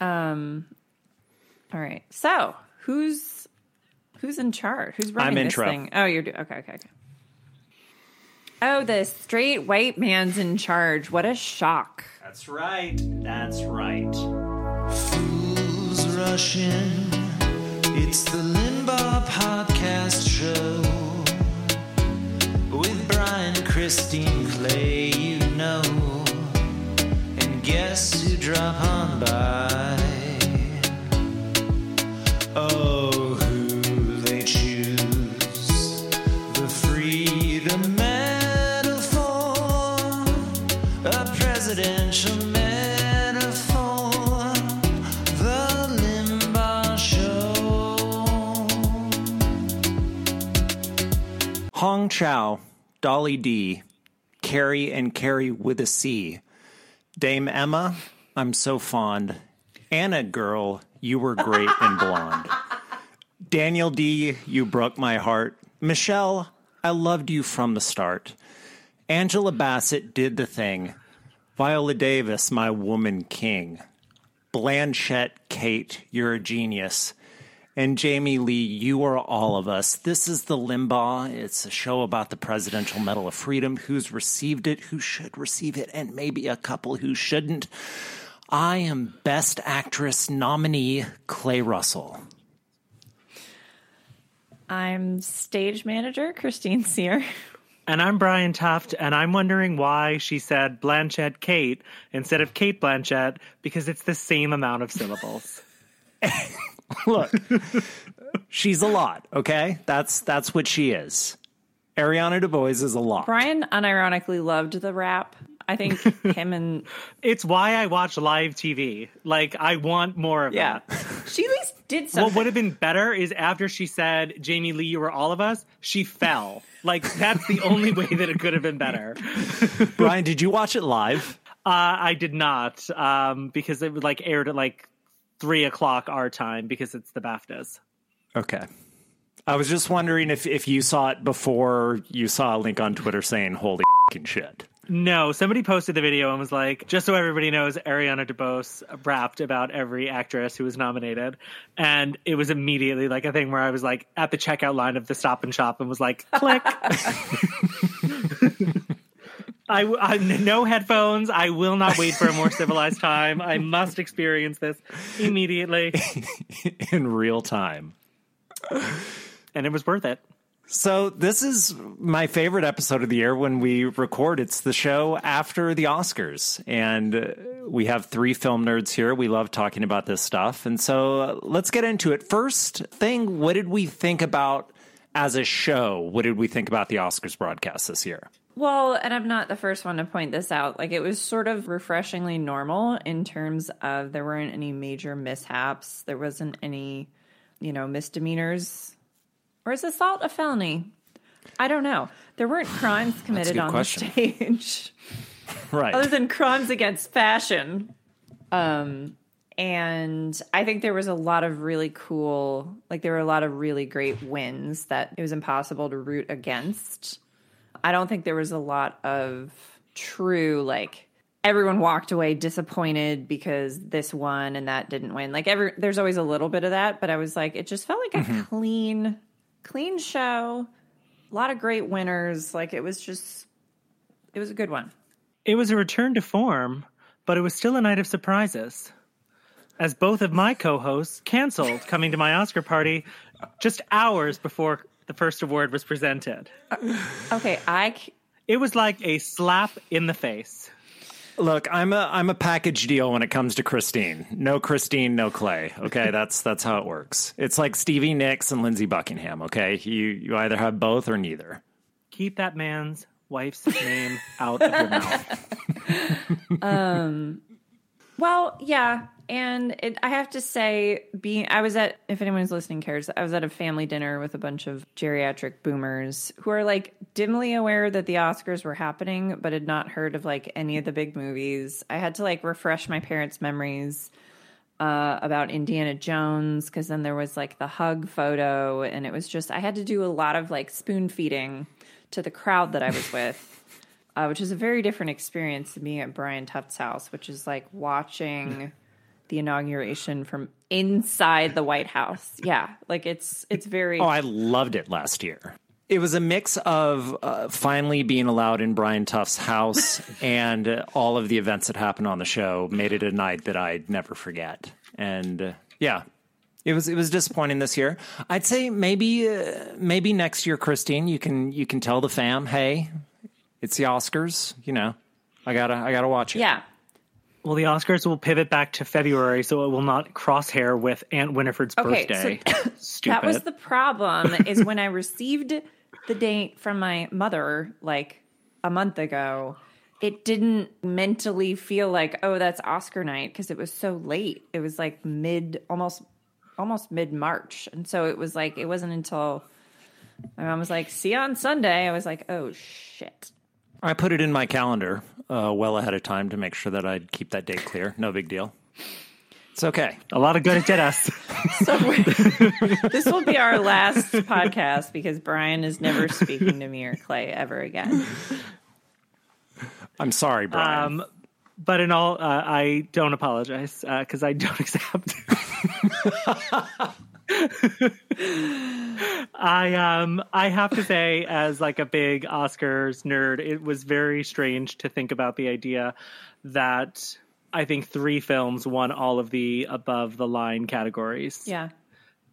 um. All right. So who's who's in charge? Who's running I'm this intro. thing? Oh, you're do- okay. Okay. Okay. Oh, the straight white man's in charge. What a shock. That's right. That's right. Fools rushing. It's the Limbaugh Podcast Show with Brian, Christine, Clay, you know, and guess who drop on by? Oh, who they choose? The Freedom Medal for a presidential metaphor. The Limbaugh Show. Hong Chau, Dolly D, Carrie and Carrie with a C, Dame Emma, I'm so fond, Anna girl, you were great and blonde, Daniel D, you broke my heart, Michelle, I loved you from the start, Angela Bassett did the thing, Viola Davis, my woman king, Blanchett Cate, you're a genius. And Jamie Lee, you are all of us. This is the Limbaugh. It's a show about the Presidential Medal of Freedom, who's received it, who should receive it, and maybe a couple who shouldn't. I am Best Actress nominee Clay Russell. I'm stage manager Christine Sear. And I'm Brian Tuft, and I'm wondering why she said Blanchett Cate instead of Cate Blanchett because it's the same amount of syllables. Look, she's a lot, okay? That's that's what she is. Ariana DeBose is a lot. Brian unironically loved the rap. I think him and It's why I watch live TV. Like, I want more of it. yeah, that. she at least did something. What would have been better is after she said, Jamie Lee, you were all of us, she fell. Like, that's the only way that it could have been better. Brian, did you watch it live? Uh, I did not, um, because it was like aired at like three o'clock our time because it's the BAFTAs. Okay. I was just wondering if if you saw it before you saw a link on Twitter saying "Holy fing shit." No, somebody posted the video and was like, just so everybody knows, Ariana DeBose rapped about every actress who was nominated. And it was immediately like a thing where I was like at the checkout line of the stop and shop and was like, click. I, I no headphones. I will not wait for a more civilized time. I must experience this immediately, in real time. and it was worth it. So this is my favorite episode of the year when we record. It's the show after the Oscars, and we have three film nerds here. We love talking about this stuff, and so uh, let's get into it. First thing, what did we think about as a show? What did we think about the Oscars broadcast this year? Well, and I'm not the first one to point this out. Like it was sort of refreshingly normal in terms of there weren't any major mishaps. There wasn't any, you know, misdemeanors. Or is assault a felony? I don't know. There weren't crimes committed on question. the stage Right. other than crimes against fashion. Um and I think there was a lot of really cool like there were a lot of really great wins that it was impossible to root against. I don't think there was a lot of true like everyone walked away disappointed because this won and that didn't win. Like every there's always a little bit of that, but I was like it just felt like a mm-hmm. clean clean show. A lot of great winners. Like it was just it was a good one. It was a return to form, but it was still a night of surprises. As both of my co hosts canceled coming to my Oscar party just hours before the first award was presented. Uh, okay, I c- It was like a slap in the face. Look, I'm a I'm a package deal when it comes to Christine. No Christine, no Clay. Okay, that's that's how it works. It's like Stevie Nicks and Lindsey Buckingham. Okay, you you either have both or neither. Keep that man's wife's name out of your mouth. Um, Well, yeah, and it, I have to say, being I was at if anyone's listening cares, I was at a family dinner with a bunch of geriatric boomers who are like dimly aware that the Oscars were happening, but had not heard of like any of the big movies. I had to like refresh my parents' memories uh, about Indiana Jones because then there was like the hug photo, and it was just I had to do a lot of like spoon feeding to the crowd that I was with. Uh, which is a very different experience than being at Brian Tuft's house, which is like watching the inauguration from inside the White House. Yeah, like it's it's very. Oh, I loved it last year. It was a mix of uh, finally being allowed in Brian Tuft's house and uh, all of the events that happened on the show made it a night that I'd never forget. And uh, yeah, it was it was disappointing this year. I'd say maybe uh, maybe next year, Christine, you can you can tell the fam, hey, it's the Oscars. You know, I gotta I gotta watch it. yeah, Well, the Oscars will pivot back to February, so it will not crosshair with Aunt Winifred's Okay, birthday. so Stupid. that was the problem. is when I received the date from my mother like a month ago. It didn't mentally feel like, oh, that's Oscar night because it was so late. It was like mid, almost, almost mid March, and so it was like it wasn't until my mom was like, "See you on Sunday." I was like, "Oh shit." I put it in my calendar uh, well ahead of time to make sure that I'd keep that date clear. No big deal. It's okay. a lot of good it did us. So this will be our last podcast because Brian is never speaking to me or Clay ever again. I'm sorry, Brian. Um, but in all, uh, I don't apologize because I don't accept. I um I have to say, as like a big Oscars nerd, it was very strange to think about the idea that I think three films won all of the above the line categories. Yeah.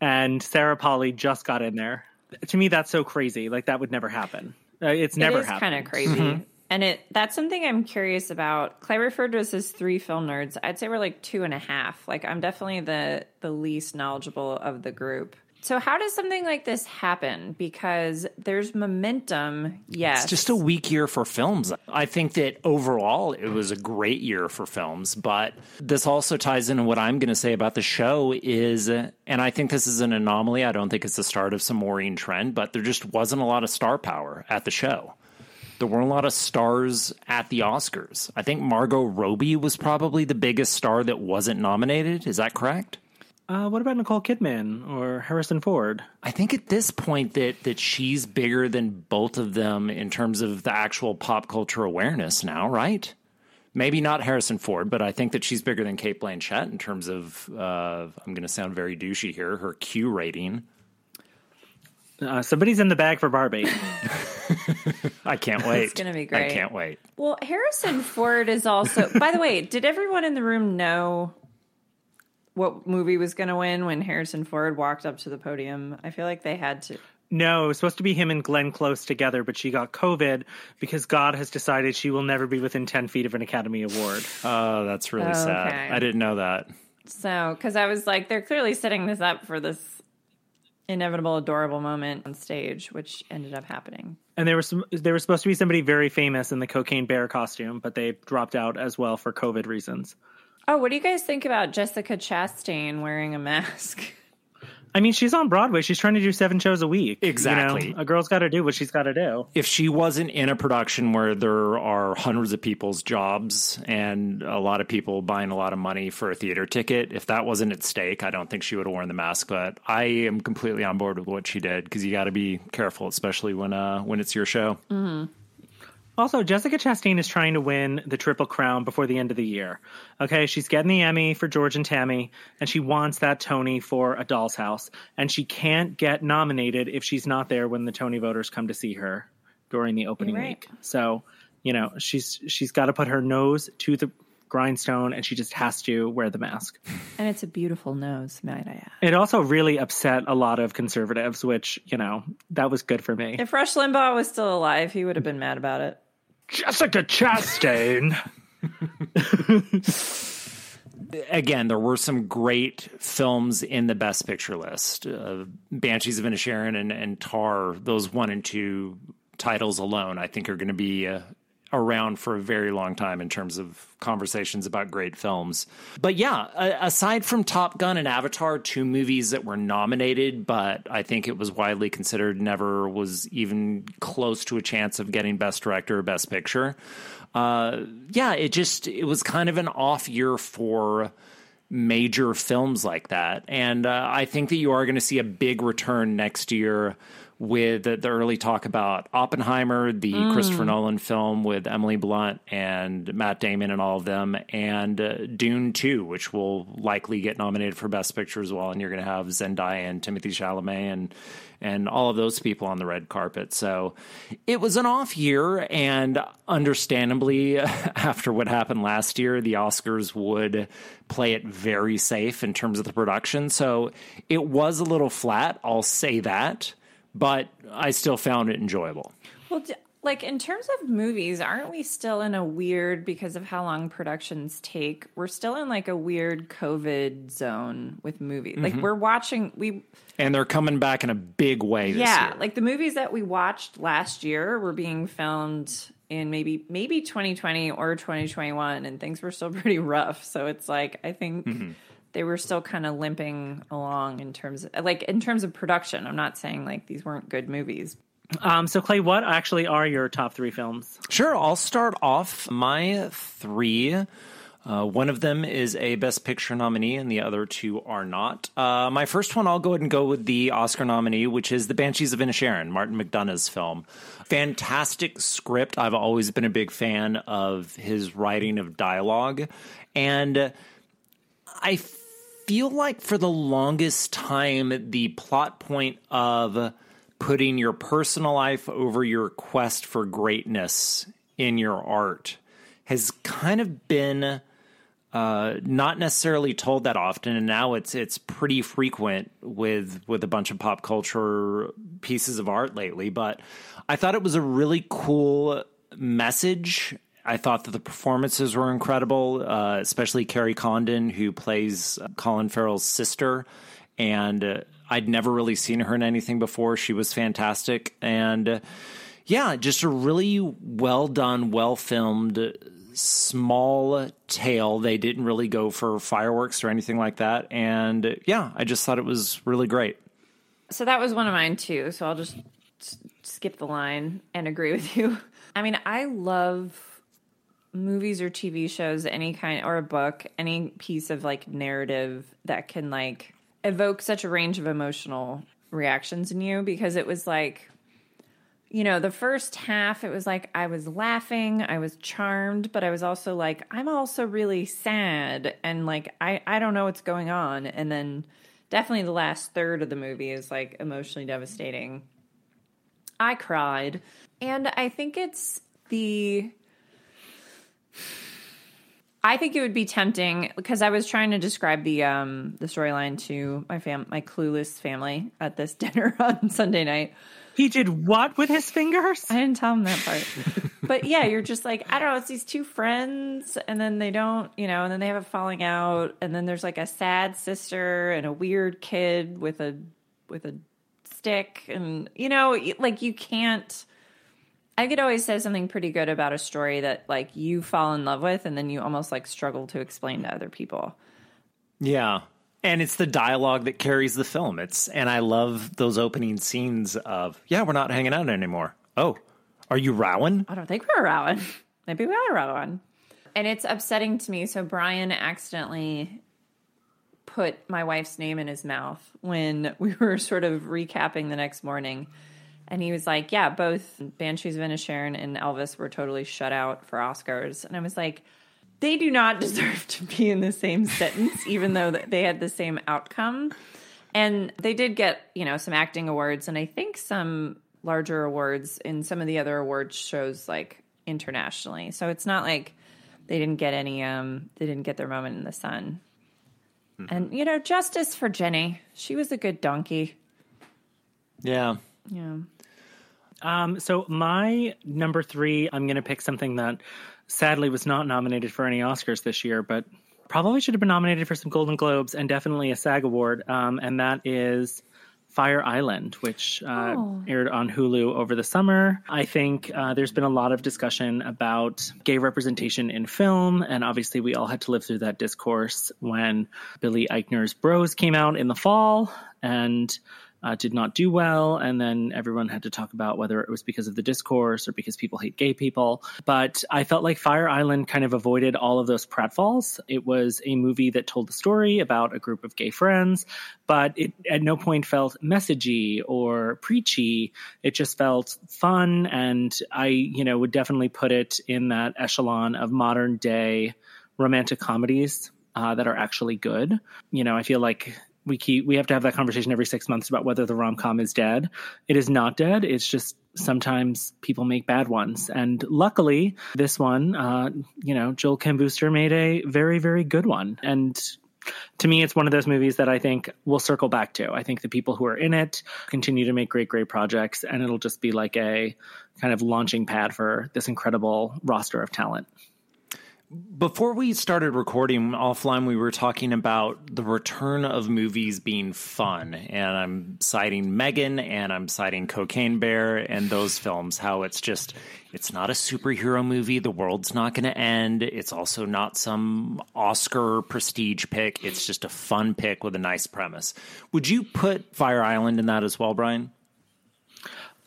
and Sarah Polley just got in there. To me, that's so crazy. Like that would never happen. Uh, it's never it happened. kind of crazy. And it that's something I'm curious about. Clay referred to us as three film nerds. I'd say we're like two and a half. Like I'm definitely the the least knowledgeable of the group. So how does something like this happen? Because there's momentum, yes. It's just a weak year for films. I think that overall it was a great year for films, but this also ties into what I'm going to say about the show is, and I think this is an anomaly. I don't think it's the start of some Maureen trend, but there just wasn't a lot of star power at the show. There weren't a lot of stars at the Oscars. I think Margot Robbie was probably the biggest star that wasn't nominated. Is that correct? Uh, what about Nicole Kidman or Harrison Ford? I think at this point that that she's bigger than both of them in terms of the actual pop culture awareness now, right? Maybe not Harrison Ford, but I think that she's bigger than Cate Blanchett in terms of uh, I'm going to sound very douchey here. Her Q rating. Uh, somebody's in the bag for Barbie. I can't wait. It's gonna be great. I can't wait. Well, Harrison Ford is also. by the way, did everyone in the room know what movie was going to win when Harrison Ford walked up to the podium? I feel like they had to. no, it was supposed to be him and Glenn Close together, but she got COVID because God has decided she will never be within 10 feet of an Academy Award. Oh, that's really Okay. sad. I didn't know that. So, because I was like, they're clearly setting this up for this inevitable, adorable moment on stage, which ended up happening. And there was some, there was supposed to be somebody very famous in the cocaine bear costume, but they dropped out as well for COVID reasons. Oh, what do you guys think about Jessica Chastain wearing a mask? I mean, she's on Broadway. She's trying to do seven shows a week. you know? Exactly. A girl's got to do what she's got to do. if she wasn't in a production where there are hundreds of people's jobs and a lot of people buying a lot of money for a theater ticket, if that wasn't at stake, I don't think she would have worn the mask. But I am completely on board with what she did because you got to be careful, especially when uh, when it's your show. Also, Jessica Chastain is trying to win the Triple Crown before the end of the year. Okay, she's getting the Emmy for George and Tammy, and she wants that Tony for A Doll's House. And she can't get nominated if she's not there when the Tony voters come to see her during the opening right. week. So, you know, she's she's got to put her nose to the grindstone, and she just has to wear the mask. And it's a beautiful nose, might I add. It also really upset a lot of conservatives, which you know that was good for me. If Rush Limbaugh was still alive, he would have been mad about it. Jessica Chastain. Again, there were some great films in the Best Picture list. Uh, Banshees of Inisherin and, and Tar, those one and two titles alone, I think are going to be around for a very long time in terms of conversations about great films. But yeah, aside from Top Gun and Avatar, two movies that were nominated, but I think it was widely considered never was even close to a chance of getting Best Director or Best Picture. Uh, yeah, it just it was kind of an off year for major films like that. And uh, I think that you are going to see a big return next year with the, the early talk about Oppenheimer, the Christopher Nolan film with Emily Blunt and Matt Damon and all of them, and uh, Dune 2, which will likely get nominated for Best Picture as well. And you're going to have Zendaya and Timothée Chalamet and and all of those people on the red carpet. So it was an off year, and understandably, after what happened last year, the Oscars would play it very safe in terms of the production. So it was a little flat, I'll say that, but I still found it enjoyable. Well, like in terms of movies, aren't we still in a weird because of how long productions take? We're still in like a weird COVID zone with movies. Like mm-hmm. we're watching we And they're coming back in a big way this yeah, like the movies that we watched last year were being filmed in maybe maybe 2020 or 2021 and things were still pretty rough. So it's like I think mm-hmm. They were still kind of limping along in terms of like in terms of production. I'm not saying like these weren't good movies. Um, so Clay, what actually are your top three films? Sure, I'll start off my three. Uh, one of them is a Best Picture nominee, and the other two are not. Uh, my first one, I'll go ahead and go with the Oscar nominee, which is The Banshees of Inisherin, Martin McDonagh's film. Fantastic script. I've always been a big fan of his writing of dialogue. And I feel like for the longest time, the plot point of putting your personal life over your quest for greatness in your art has kind of been uh, not necessarily told that often, and now it's it's pretty frequent with with a bunch of pop culture pieces of art lately. But I thought it was a really cool message. I thought that the performances were incredible, uh, especially Kerry Condon, who plays Colin Farrell's sister, and uh, I'd never really seen her in anything before. She was fantastic, and uh, yeah, just a really well done, well filmed small tale. They didn't really go for fireworks or anything like that. And yeah, I just thought it was really great. So that was one of mine too. So I'll just skip the line and agree with you. I mean, I love movies or TV shows, any kind, or a book, any piece of like narrative that can like evoke such a range of emotional reactions in you because it was like, you know, the first half, it was like I was laughing, I was charmed, but I was also like, I'm also really sad and like, I, I don't know what's going on. And then definitely the last third of the movie is like emotionally devastating. I cried. And I think it's the. I think it would be tempting because I was trying to describe the um the storyline to my fam my clueless family at this dinner on Sunday night. He did what with his fingers? I didn't tell him that part. but yeah, you're just like, I don't know, it's these two friends, and then they don't, you know, and then they have a falling out, and then there's like a sad sister and a weird kid with a with a stick, and you know, like you can't I could always say something pretty good about a story that like you fall in love with and then you almost like struggle to explain to other people. Yeah. And it's the dialogue that carries the film. It's and I love those opening scenes of, yeah, we're not hanging out anymore. Oh, are you rowing? I don't think we're rowing. Maybe we are rowing. And it's upsetting to me. So Brian accidentally put my wife's name in his mouth when we were sort of recapping the next morning. And he was like, Yeah, both Banshees of Inisherin and Elvis were totally shut out for Oscars. And I was like, They do not deserve to be in the same sentence, even though they had the same outcome. And they did get, you know, some acting awards and I think some larger awards in some of the other awards shows like internationally. So it's not like they didn't get any um they didn't get their moment in the sun. And you know, justice for Jenny. She was a good donkey. Yeah. Yeah. Um, so my number three, I'm going to pick something that sadly was not nominated for any Oscars this year, but probably should have been nominated for some Golden Globes and definitely a SAG award. Um, and that is Fire Island, which uh, Oh. aired on Hulu over the summer. I think uh, there's been a lot of discussion about gay representation in film, and obviously we all had to live through that discourse when Billy Eichner's Bros came out in the fall, and uh, did not do well. And then everyone had to talk about whether it was because of the discourse or because people hate gay people. But I felt like Fire Island kind of avoided all of those pratfalls. It was a movie that told the story about a group of gay friends, but it at no point felt messagey or preachy. It just felt fun. And I, you know, would definitely put it in that echelon of modern day romantic comedies uh, that are actually good. You know, I feel like we keep we have to have that conversation every six months about whether the rom com is dead. It is not dead. It's just sometimes people make bad ones, and luckily this one, uh, you know, Joel Kim Booster made a very very good one, and. To me, it's one of those movies that I think we'll circle back to. I think the people who are in it continue to make great, great projects, and it'll just be like a kind of launching pad for this incredible roster of talent. Before we started recording offline, we were talking about the return of movies being fun. And I'm citing Megan and I'm citing Cocaine Bear and those films, how it's just, it's not a superhero movie. The world's not going to end. It's also not some Oscar prestige pick. It's just a fun pick with a nice premise. Would you put Fire Island in that as well, Brian?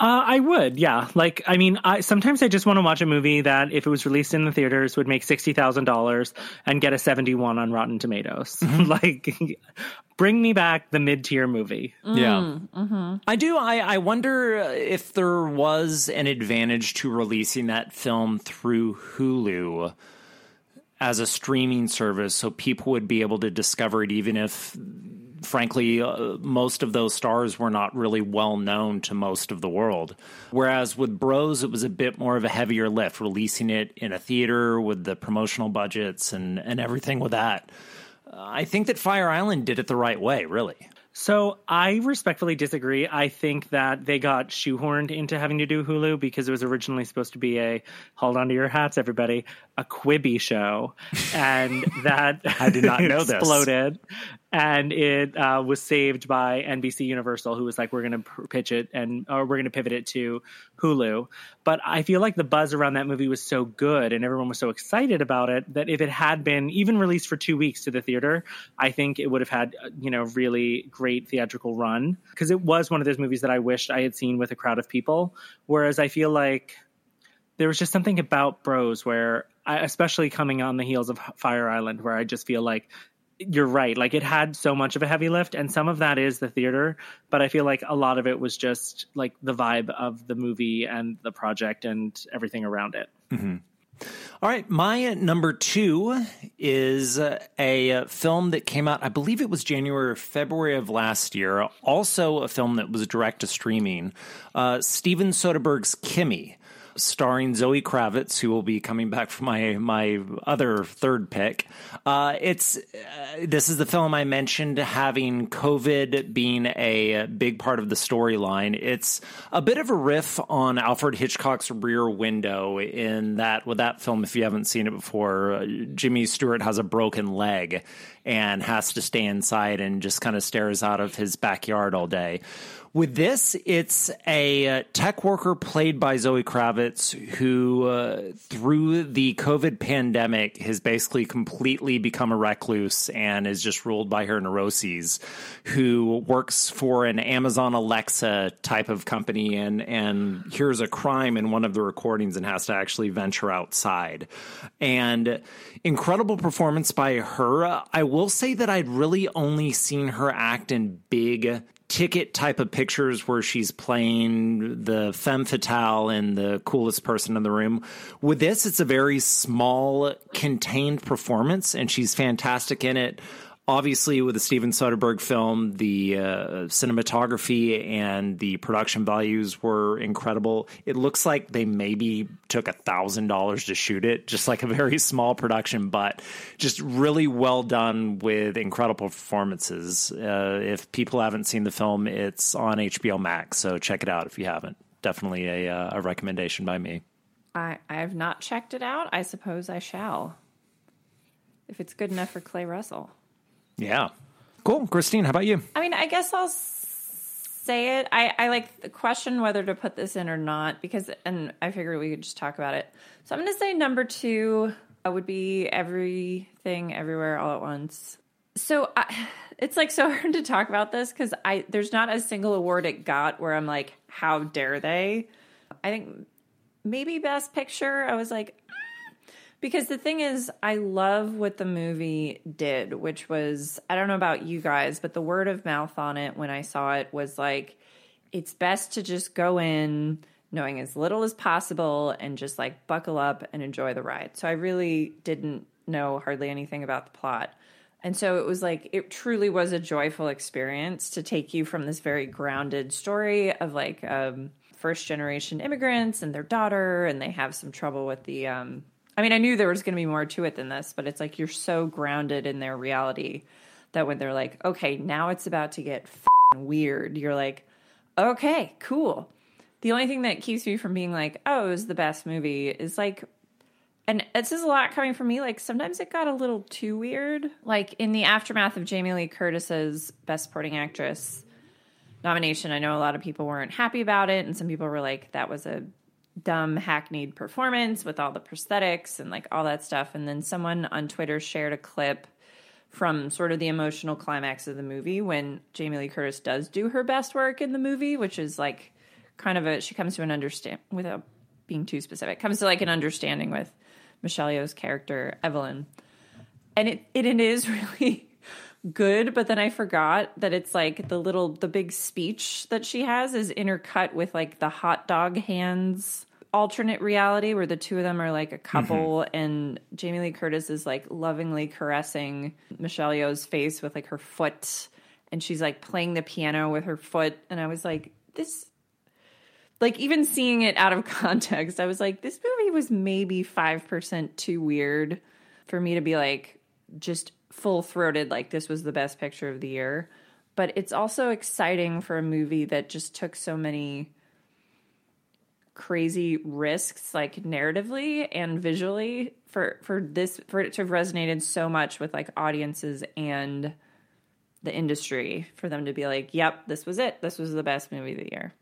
Uh, I would, yeah. Like, I mean, I sometimes I just want to watch a movie that, if it was released in the theaters, would make sixty thousand dollars and get a seventy-one on Rotten Tomatoes. Mm-hmm. like, bring me back the mid-tier movie. Mm, yeah, mm-hmm. I do. I, I wonder uh, if there was an advantage to releasing that film through Hulu as a streaming service, so people would be able to discover it, even if, frankly, uh, most of those stars were not really well known to most of the world. Whereas with Bros, it was a bit more of a heavier lift, releasing it in a theater with the promotional budgets and and everything with that. Uh, I think that Fire Island did it the right way, really. So I respectfully disagree. I think that they got shoehorned into having to do Hulu because it was originally supposed to be a hold on to your hats, everybody, a Quibi show, and that I did not know this. and it uh, was saved by NBC Universal, who was like, "We're going to pitch it and or we're going to pivot it to Hulu." But I feel like the buzz around that movie was so good, and everyone was so excited about it that if it had been even released for two weeks to the theater, I think it would have had uh, you know really great theatrical run because it was one of those movies that I wished I had seen with a crowd of people. Whereas I feel like there was just something about Bros where, I, especially coming on the heels of Fire Island, where I just feel like you're right. Like it had so much of a heavy lift, and some of that is the theater, but I feel like a lot of it was just like the vibe of the movie and the project and everything around it. All right, my number two is uh, a film that came out, I believe it was January or February of last year. Also, a film that was direct to streaming. Uh, Steven Soderbergh's Kimi, starring Zoe Kravitz, who will be coming back for my my other third pick. Uh, it's uh, this is the film I mentioned having COVID being a big part of the storyline. It's a bit of a riff on Alfred Hitchcock's Rear Window in that with that film, if you haven't seen it before, uh, Jimmy Stewart has a broken leg and has to stay inside and just kind of stares out of his backyard all day. With this, it's a uh, tech worker played by Zoe Kravitz who, uh, through the COVID pandemic, has basically completely become a recluse and is just ruled by her neuroses. Who works for an Amazon Alexa type of company and and hears a crime in one of the recordings and has to actually venture outside. And incredible performance by her. I will say that I'd really only seen her act in big ticket type of pictures where she's playing the femme fatale and the coolest person in the room. With this, it's a very small, contained performance, and she's fantastic in it. Obviously, with the Steven Soderbergh film, the uh, cinematography and the production values were incredible. It looks like they maybe took a thousand dollars to shoot it, just like a very small production, but just really well done with incredible performances. Uh, if people haven't seen the film, it's on HBO Max, so check it out if you haven't. Definitely a, uh, a recommendation by me. I, I have not checked it out. I suppose I shall. If it's good enough for Clay Russell. Yeah. Cool. Christine, how about you? I mean, I guess I'll say it. I, I like the question whether to put this in or not because, and I figured we could just talk about it. So I'm going to say number two uh, would be everything, everywhere, all at once. So I, it's like so hard to talk about this because I there's not a single award it got where I'm like, how dare they? I think maybe Best Picture. I was like. Because the thing is, I love what the movie did, which was I don't know about you guys, but the word of mouth on it when I saw it was like, it's best to just go in knowing as little as possible and just like buckle up and enjoy the ride. So I really didn't know hardly anything about the plot. And so it was like, it truly was a joyful experience to take you from this very grounded story of like um, first generation immigrants and their daughter, and they have some trouble with the. Um, I mean, I knew there was going to be more to it than this, but it's like you're so grounded in their reality that when they're like, okay, now it's about to get weird, you're like, okay, cool. The only thing that keeps me from being like, oh, it was the best movie is like and this is a lot coming from me. Like sometimes it got a little too weird. Like in the aftermath of Jamie Lee Curtis's Best Supporting Actress nomination, I know a lot of people weren't happy about it, and some people were like, "That was a dumb, hackneyed performance with all the prosthetics and like all that stuff." And then someone on Twitter shared a clip from sort of the emotional climax of the movie when Jamie Lee Curtis does do her best work in the movie, which is like kind of a she comes to an understand without being too specific comes to like an understanding with Michelle Yeoh's character Evelyn, and it, it it is really good. But then I forgot that it's like the little the big speech that she has is intercut with like the hot dog hands alternate reality where the two of them are like a couple mm-hmm. and Jamie Lee Curtis is like lovingly caressing Michelle Yeoh's face with like her foot and she's like playing the piano with her foot and I was like this like even seeing it out of context, I was like, this movie was maybe 5% too weird for me to be like just full throated, like this was the best picture of the year. But it's also exciting for a movie that just took so many crazy risks, like narratively and visually, for for this for it to have resonated so much with like audiences and the industry for them to be like, "Yep, this was it. This was the best movie of the year."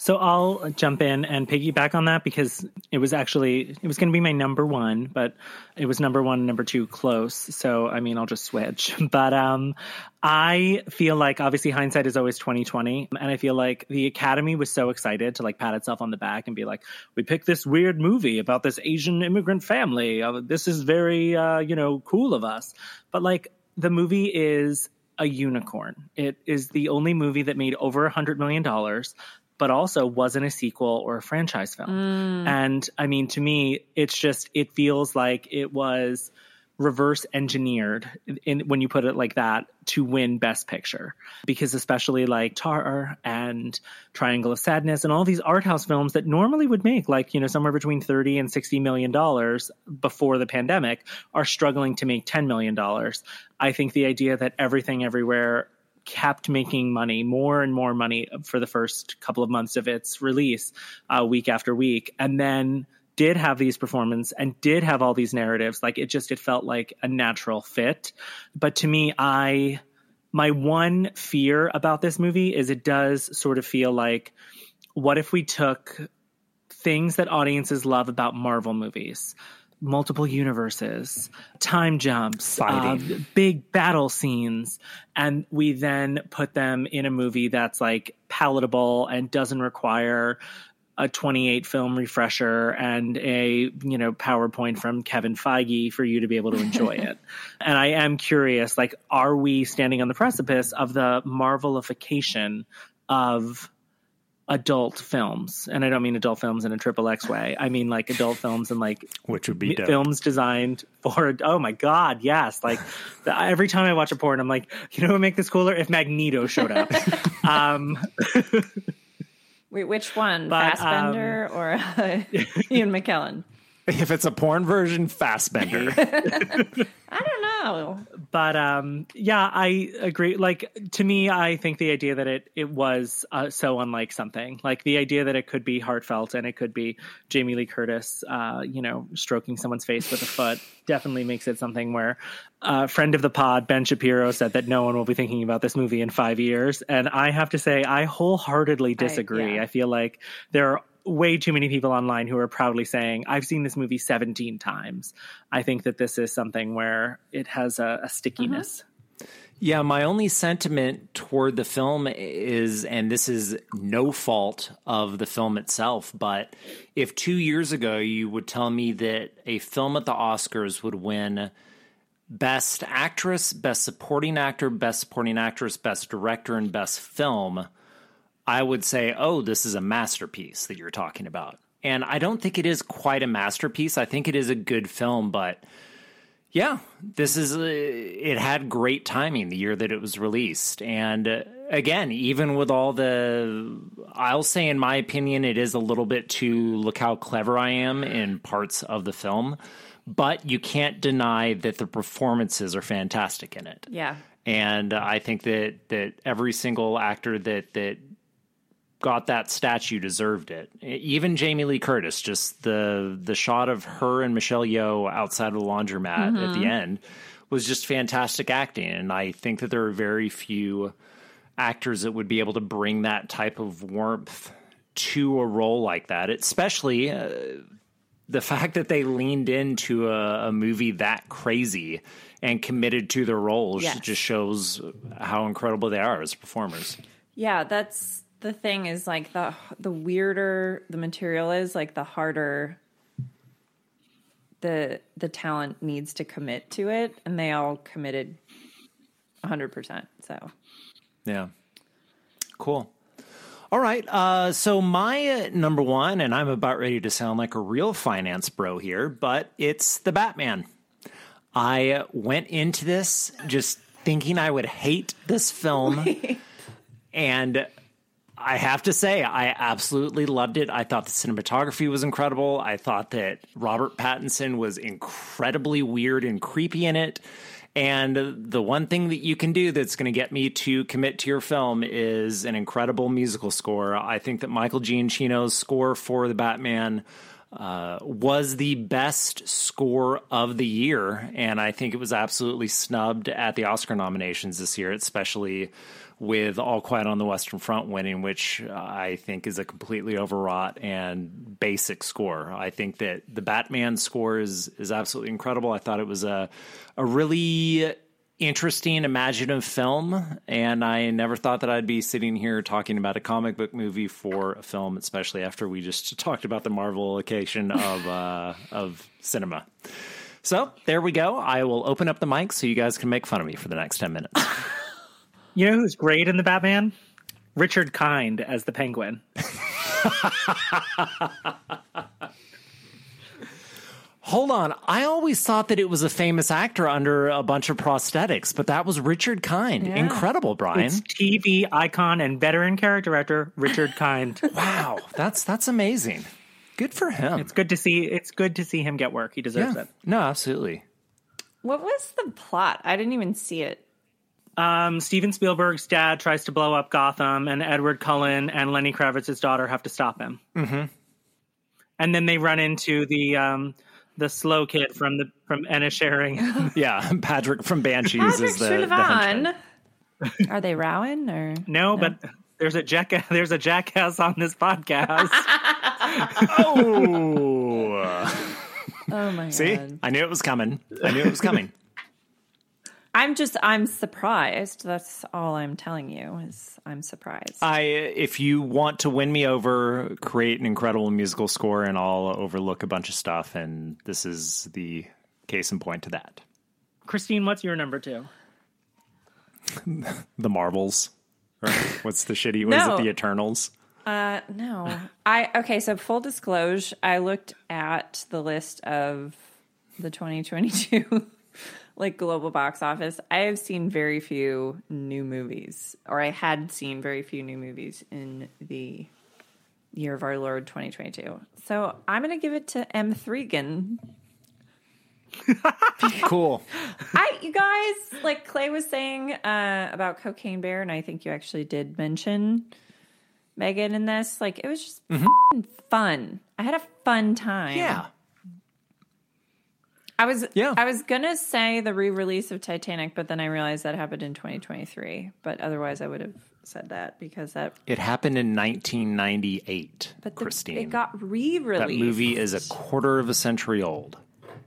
So I'll jump in and piggyback on that because it was actually it was going to be my number one, but it was number one, number two close. So I mean, I'll just switch. But um, I feel like obviously hindsight is always twenty twenty, and I feel like the Academy was so excited to like pat itself on the back and be like, we picked this weird movie about this Asian immigrant family. Uh, this is very uh, you know cool of us. But like the movie is a unicorn. It is the only movie that made over a hundred million dollars but also wasn't a sequel or a franchise film. Mm. And I mean, to me, it's just, it feels like it was reverse engineered in, when you put it like that to win best picture. Because especially like tar and triangle of sadness and all these art house films that normally would make like you know somewhere between 30 and 60 million dollars before the pandemic are struggling to make 10 million dollars. I think the idea that everything everywhere kept making money, more and more money for the first couple of months of its release, uh, week after week, and then did have these performances and did have all these narratives. Like it just it felt like a natural fit. But to me, I my one fear about this movie is it does sort of feel like what if we took things that audiences love about Marvel movies multiple universes, time jumps, uh, big battle scenes, and we then put them in a movie that's like palatable and doesn't require a 28 film refresher and a you know PowerPoint from Kevin Feige for you to be able to enjoy it. And I am curious, like, are we standing on the precipice of the Marvelification of adult films? And I don't mean adult films in a triple X way. I mean like adult films and like which would be dope. films designed for oh my god yes like the, every time i watch a porn i'm like you know what would make this cooler if magneto showed up um Wait, which one? But, Fassbender or uh, Ian McKellen? If it's a porn version, Fastbender. I don't know. but um yeah i agree like to me i think the idea that it it was uh, so unlike something like the idea that it could be heartfelt and it could be jamie lee curtis uh you know stroking someone's face with a foot definitely makes it something where a uh, friend of the pod ben shapiro said that no one will be thinking about this movie in five years and i have to say i wholeheartedly disagree yeah. I feel like there are way too many people online who are proudly saying, I've seen this movie 17 times. I think that this is something where it has a, a stickiness. Uh-huh. Yeah, my only sentiment toward the film is, and this is no fault of the film itself, but if two years ago you would tell me that a film at the Oscars would win Best Actress, Best Supporting Actor, Best Supporting Actress, Best Director, and Best Film, I would say, oh, this is a masterpiece that you're talking about. And I don't think it is quite a masterpiece. I think it is a good film, but yeah, this is uh, it had great timing the year that it was released. And uh, again, even with all the I'll say in my opinion it is a little bit too look how clever I am in parts of the film, but you can't deny that the performances are fantastic in it. Yeah. And I think that that every single actor that that got that statue deserved it. Even Jamie Lee Curtis, just the the shot of her and Michelle Yeoh outside of the laundromat at the end was just fantastic acting. And I think that there are very few actors that would be able to bring that type of warmth to a role like that, especially. Uh, the fact that they leaned into a, a movie that crazy and committed to their roles Yes. just shows how incredible they are as performers. Yeah, that's the thing is like the the weirder the material is, like the harder the the talent needs to commit to it and they all committed 100%. So, Yeah. Cool. All right. Uh, so my uh, number one, and I'm about ready to sound like a real finance bro here, but it's the Batman. I went into this just thinking I would hate this film, and I have to say I absolutely loved it. I thought the cinematography was incredible. I thought that Robert Pattinson was incredibly weird and creepy in it. And the one thing that you can do that's going to get me to commit to your film is an incredible musical score. I think that Michael Giacchino's score for the Batman uh, was the best score of the year, and I think it was absolutely snubbed at the Oscar nominations this year, especially with All Quiet on the Western Front winning, which I think is a completely overwrought and basic score. I think that the Batman score is is absolutely incredible. I thought it was a a really interesting, imaginative film, and I never thought that I'd be sitting here talking about a comic book movie for a film, especially after we just talked about the Marvelification of uh, of cinema. So there we go. I will open up the mic so you guys can make fun of me for the next ten minutes. You know who's great in the Batman? Richard Kind as the Penguin. Hold on. I always thought that it was a famous actor under a bunch of prosthetics, but that was Richard Kind. Incredible, Brian. It's TV icon and veteran character actor Richard Kind. wow. That's that's amazing. Good for him. it's good to see. It's good to see him get work. He deserves yeah. it. No, absolutely. what was the plot? I didn't even see it. Um, Steven Spielberg's dad tries to blow up Gotham, and Edward Cullen and Lenny Kravitz's daughter have to stop him. Mm-hmm. And then they run into the um, the slow kid from the from Inisherin. Yeah, Patrick from Banshees Patrick is the, the Are they rowing or no, but there's a jack there's a jackass on this podcast. Oh. Oh my See? god. I knew it was coming. I knew it was coming. I'm just I'm surprised. That's all I'm telling you is I'm surprised. I if you want to win me over, create an incredible musical score and I'll overlook a bunch of stuff and this is the case in point to that. Christine, what's your number two? The Marvels. Or what's the shitty? What is No. it? The Eternals. Uh no. I okay, so full disclosure, I looked at the list of the 2022 like global box office. I have seen very few new movies or I had seen very few new movies in the year of our Lord 2022. So, I'm going to give it to M3gan. Cool. I you guys, like Clay was saying uh about Cocaine Bear and I think you actually did mention Megan in this. Like it was just f***ing fun. I had a fun time. Yeah. I was Yeah. I was gonna say the re-release of Titanic, but then I realized that happened in 2023. But otherwise, I would have said that because that It happened in 1998, but the, Christine. it got re-released. that movie is a quarter of a century old.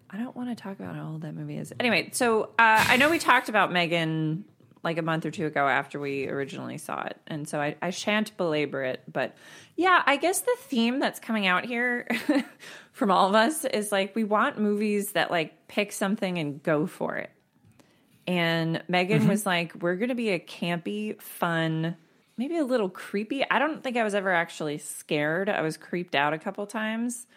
I don't want to talk about how old that movie is. Anyway, so uh, I know we talked about Megan like a month or two ago after we originally saw it, and so I, I shan't belabor it. But yeah, I guess the theme that's coming out here from all of us is like we want movies that like pick something and go for it. And Megan was like, "We're going to be a campy, fun." Maybe a little creepy. I don't think I was ever actually scared. I was creeped out a couple times.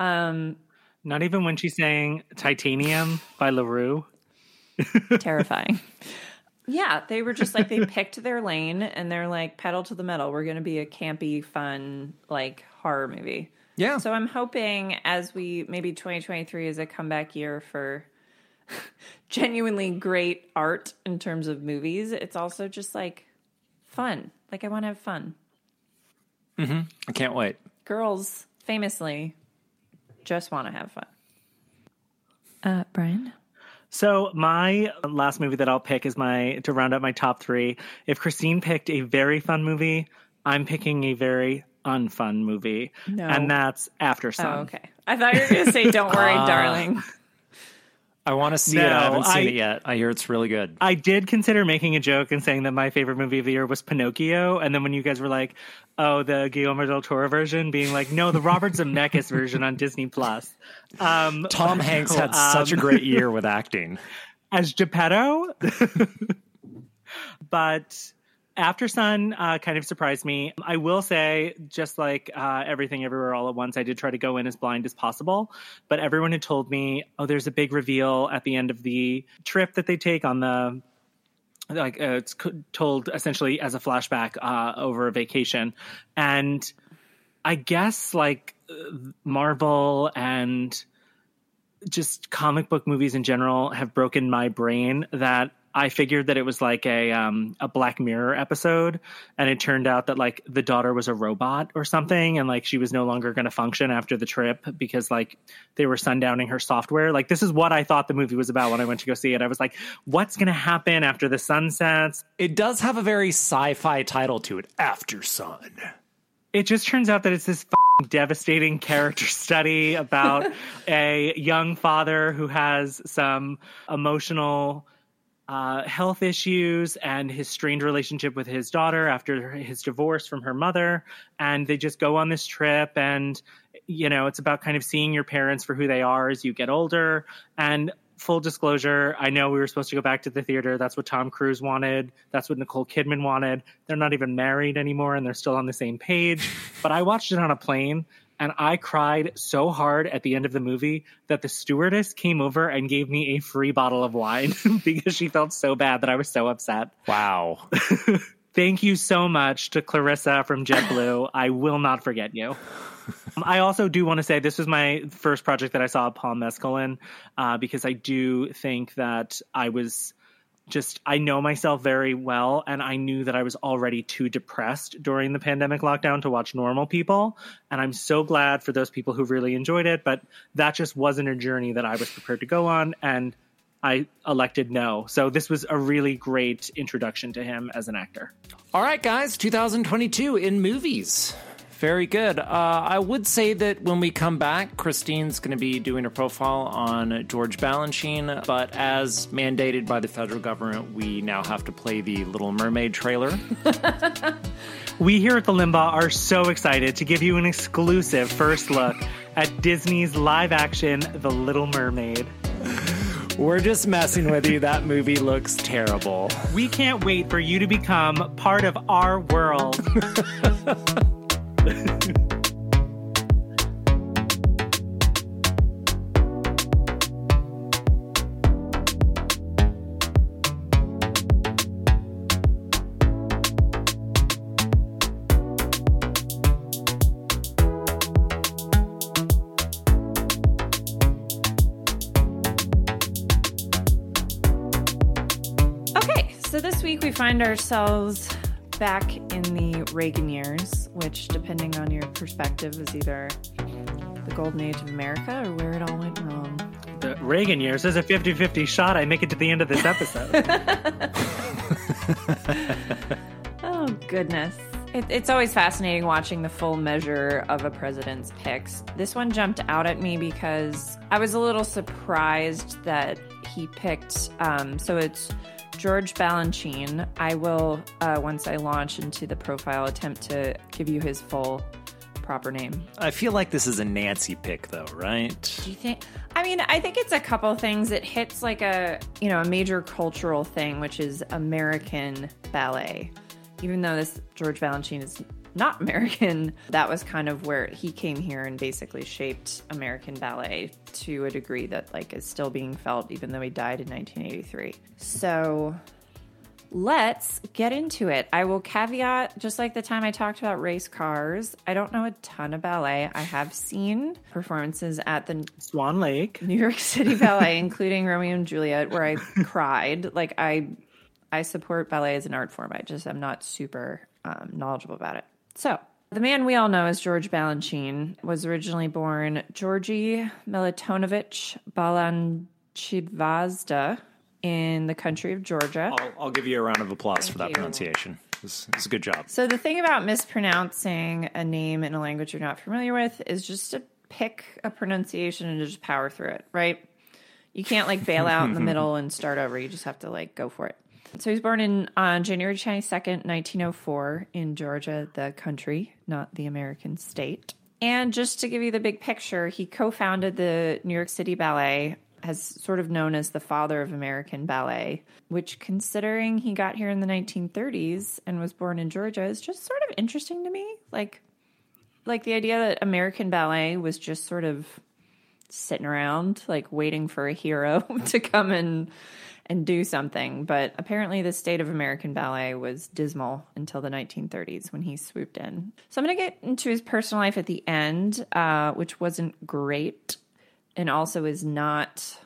Um, Not even when she sang Titanium by LaRue. terrifying. yeah, they were just like they picked their lane and they're like pedal to the metal. We're going to be a campy, fun like horror movie. Yeah. So I'm hoping as we maybe 2023 is a comeback year for genuinely great art in terms of movies. It's also just like fun. Like I want to have fun. Mhm. I can't wait. Girls famously just want to have fun. Uh, Brian. So my last movie that I'll pick is my to round up my top three. If Christine picked a very fun movie, I'm picking a very unfun movie, No. and that's Aftersun. Oh, okay. I thought you were going to say, "Don't worry, darling." I want to see it. I haven't seen I- it yet. I hear it's really good. I did consider making a joke and saying that my favorite movie of the year was Pinocchio, and then when you guys were like, "Oh, the Guillermo del Toro version," being like, "No, the Robert Zemeckis version on Disney Plus." Um, Tom Hanks had um, such a great year with acting. as Geppetto. but Aftersun uh, kind of surprised me. I will say, just like uh, everything everywhere all at once, I did try to go in as blind as possible. But everyone had told me, oh, there's a big reveal at the end of the trip that they take on the. Like uh, it's told essentially as a flashback uh, over a vacation, and I guess like Marvel and just comic book movies in general have broken my brain that I figured that it was like a um, a Black Mirror episode, and it turned out that like the daughter was a robot or something, and like she was no longer going to function after the trip because like they were sundowning her software. Like this is what I thought the movie was about when I went to go see it. I was like, what's going to happen after the sun sets? It does have a very sci-fi title to it, Aftersun. it just turns out that it's this f***ing devastating character study about a young father who has some emotional uh, health issues and his strained relationship with his daughter after his divorce from her mother. And they just go on this trip, and you know, it's about kind of seeing your parents for who they are as you get older. And full disclosure, I know we were supposed to go back to the theater. That's what Tom Cruise wanted. That's what Nicole Kidman wanted. They're not even married anymore and they're still on the same page. But I watched it on a plane and I cried so hard at the end of the movie that the stewardess came over and gave me a free bottle of wine because she felt so bad that I was so upset. Wow. Thank you so much to Clarissa from JetBlue. I will not forget you. Um, I also do want to say this was my first project that I saw Paul Mescal in uh, because I do think that I was just I know myself very well, and I knew that I was already too depressed during the pandemic lockdown to watch normal people. And I'm so glad for those people who really enjoyed it, but that just wasn't a journey that I was prepared to go on, and I elected no. So this was a really great introduction to him as an actor. All right, guys, 2022 in movies. Very good. Uh, I would say that when we come back, Christine's going to be doing a profile on George Balanchine, but as mandated by the federal government, we now have to play the Little Mermaid trailer. We here at the Limbaugh are so excited to give you an exclusive first look at Disney's live action The Little Mermaid. We're just messing with you. That movie looks terrible. We can't wait for you to become part of our world. Okay, so this week we find ourselves back in the Reagan years, which, depending on your perspective, is either the golden age of America or where it all went wrong. The Reagan years, is a 50 50 shot. I make it to the end of this episode. Oh goodness. It, it's always fascinating watching the full measure of a president's picks. This one jumped out at me because I was a little surprised that he picked. Um, so it's George Balanchine. I will, uh, once I launch into the profile, attempt to give you his full proper name. I feel like this is a Nancy pick, though, right? Do you think? I mean, I think it's a couple things. It hits like a you know a major cultural thing, which is American ballet. Even though this George Balanchine is not American, that was kind of where he came here and basically shaped American ballet to a degree that like is still being felt, even though he died in 1983. So let's get into it. I will caveat, just like the time I talked about race cars, I don't know a ton of ballet. I have seen performances at the Swan Lake. New York City Ballet, including Romeo and Juliet, where I cried. Like I, I support ballet as an art form. I just am not super um, knowledgeable about it. So the man we all know as George Balanchine was originally born Georgi Melitonovich Balanchidvazda in the country of Georgia. I'll, I'll give you a round of applause for that you. pronunciation. It's, it's a good job. So the thing about mispronouncing a name in a language you're not familiar with is just to pick a pronunciation and just power through it, right? You can't like bail out in the middle and start over. You just have to like go for it. So he was born in on January 22nd, 1904 in Georgia, the country, not the American state. And just to give you the big picture, he co-founded the New York City Ballet has sort of known as the father of American ballet, which, considering he got here in the 1930s and was born in Georgia, is just sort of interesting to me. Like, like the idea that American ballet was just sort of sitting around, like waiting for a hero to come and and do something. But apparently, the state of American ballet was dismal until the 1930s when he swooped in. So I'm going to get into his personal life at the end, uh, which wasn't great and also is not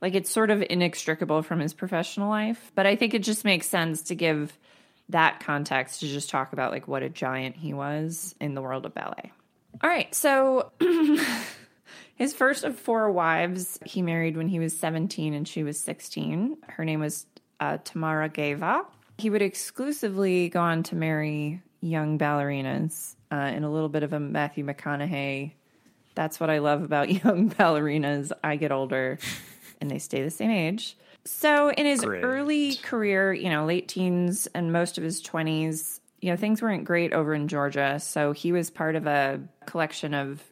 like it's sort of inextricable from his professional life. But I think it just makes sense to give that context to just talk about like what a giant he was in the world of ballet. All right, so his first of four wives he married when he was 17 and she was 16. Her name was uh, Tamara Geva. He would exclusively go on to marry young ballerinas uh, in a little bit of a Matthew McConaughey that's what I love about young ballerinas. I get older and they stay the same age. So in his Great. early career, you know, late teens and most of his 20s, you know, things weren't great over in Georgia. So he was part of a collection of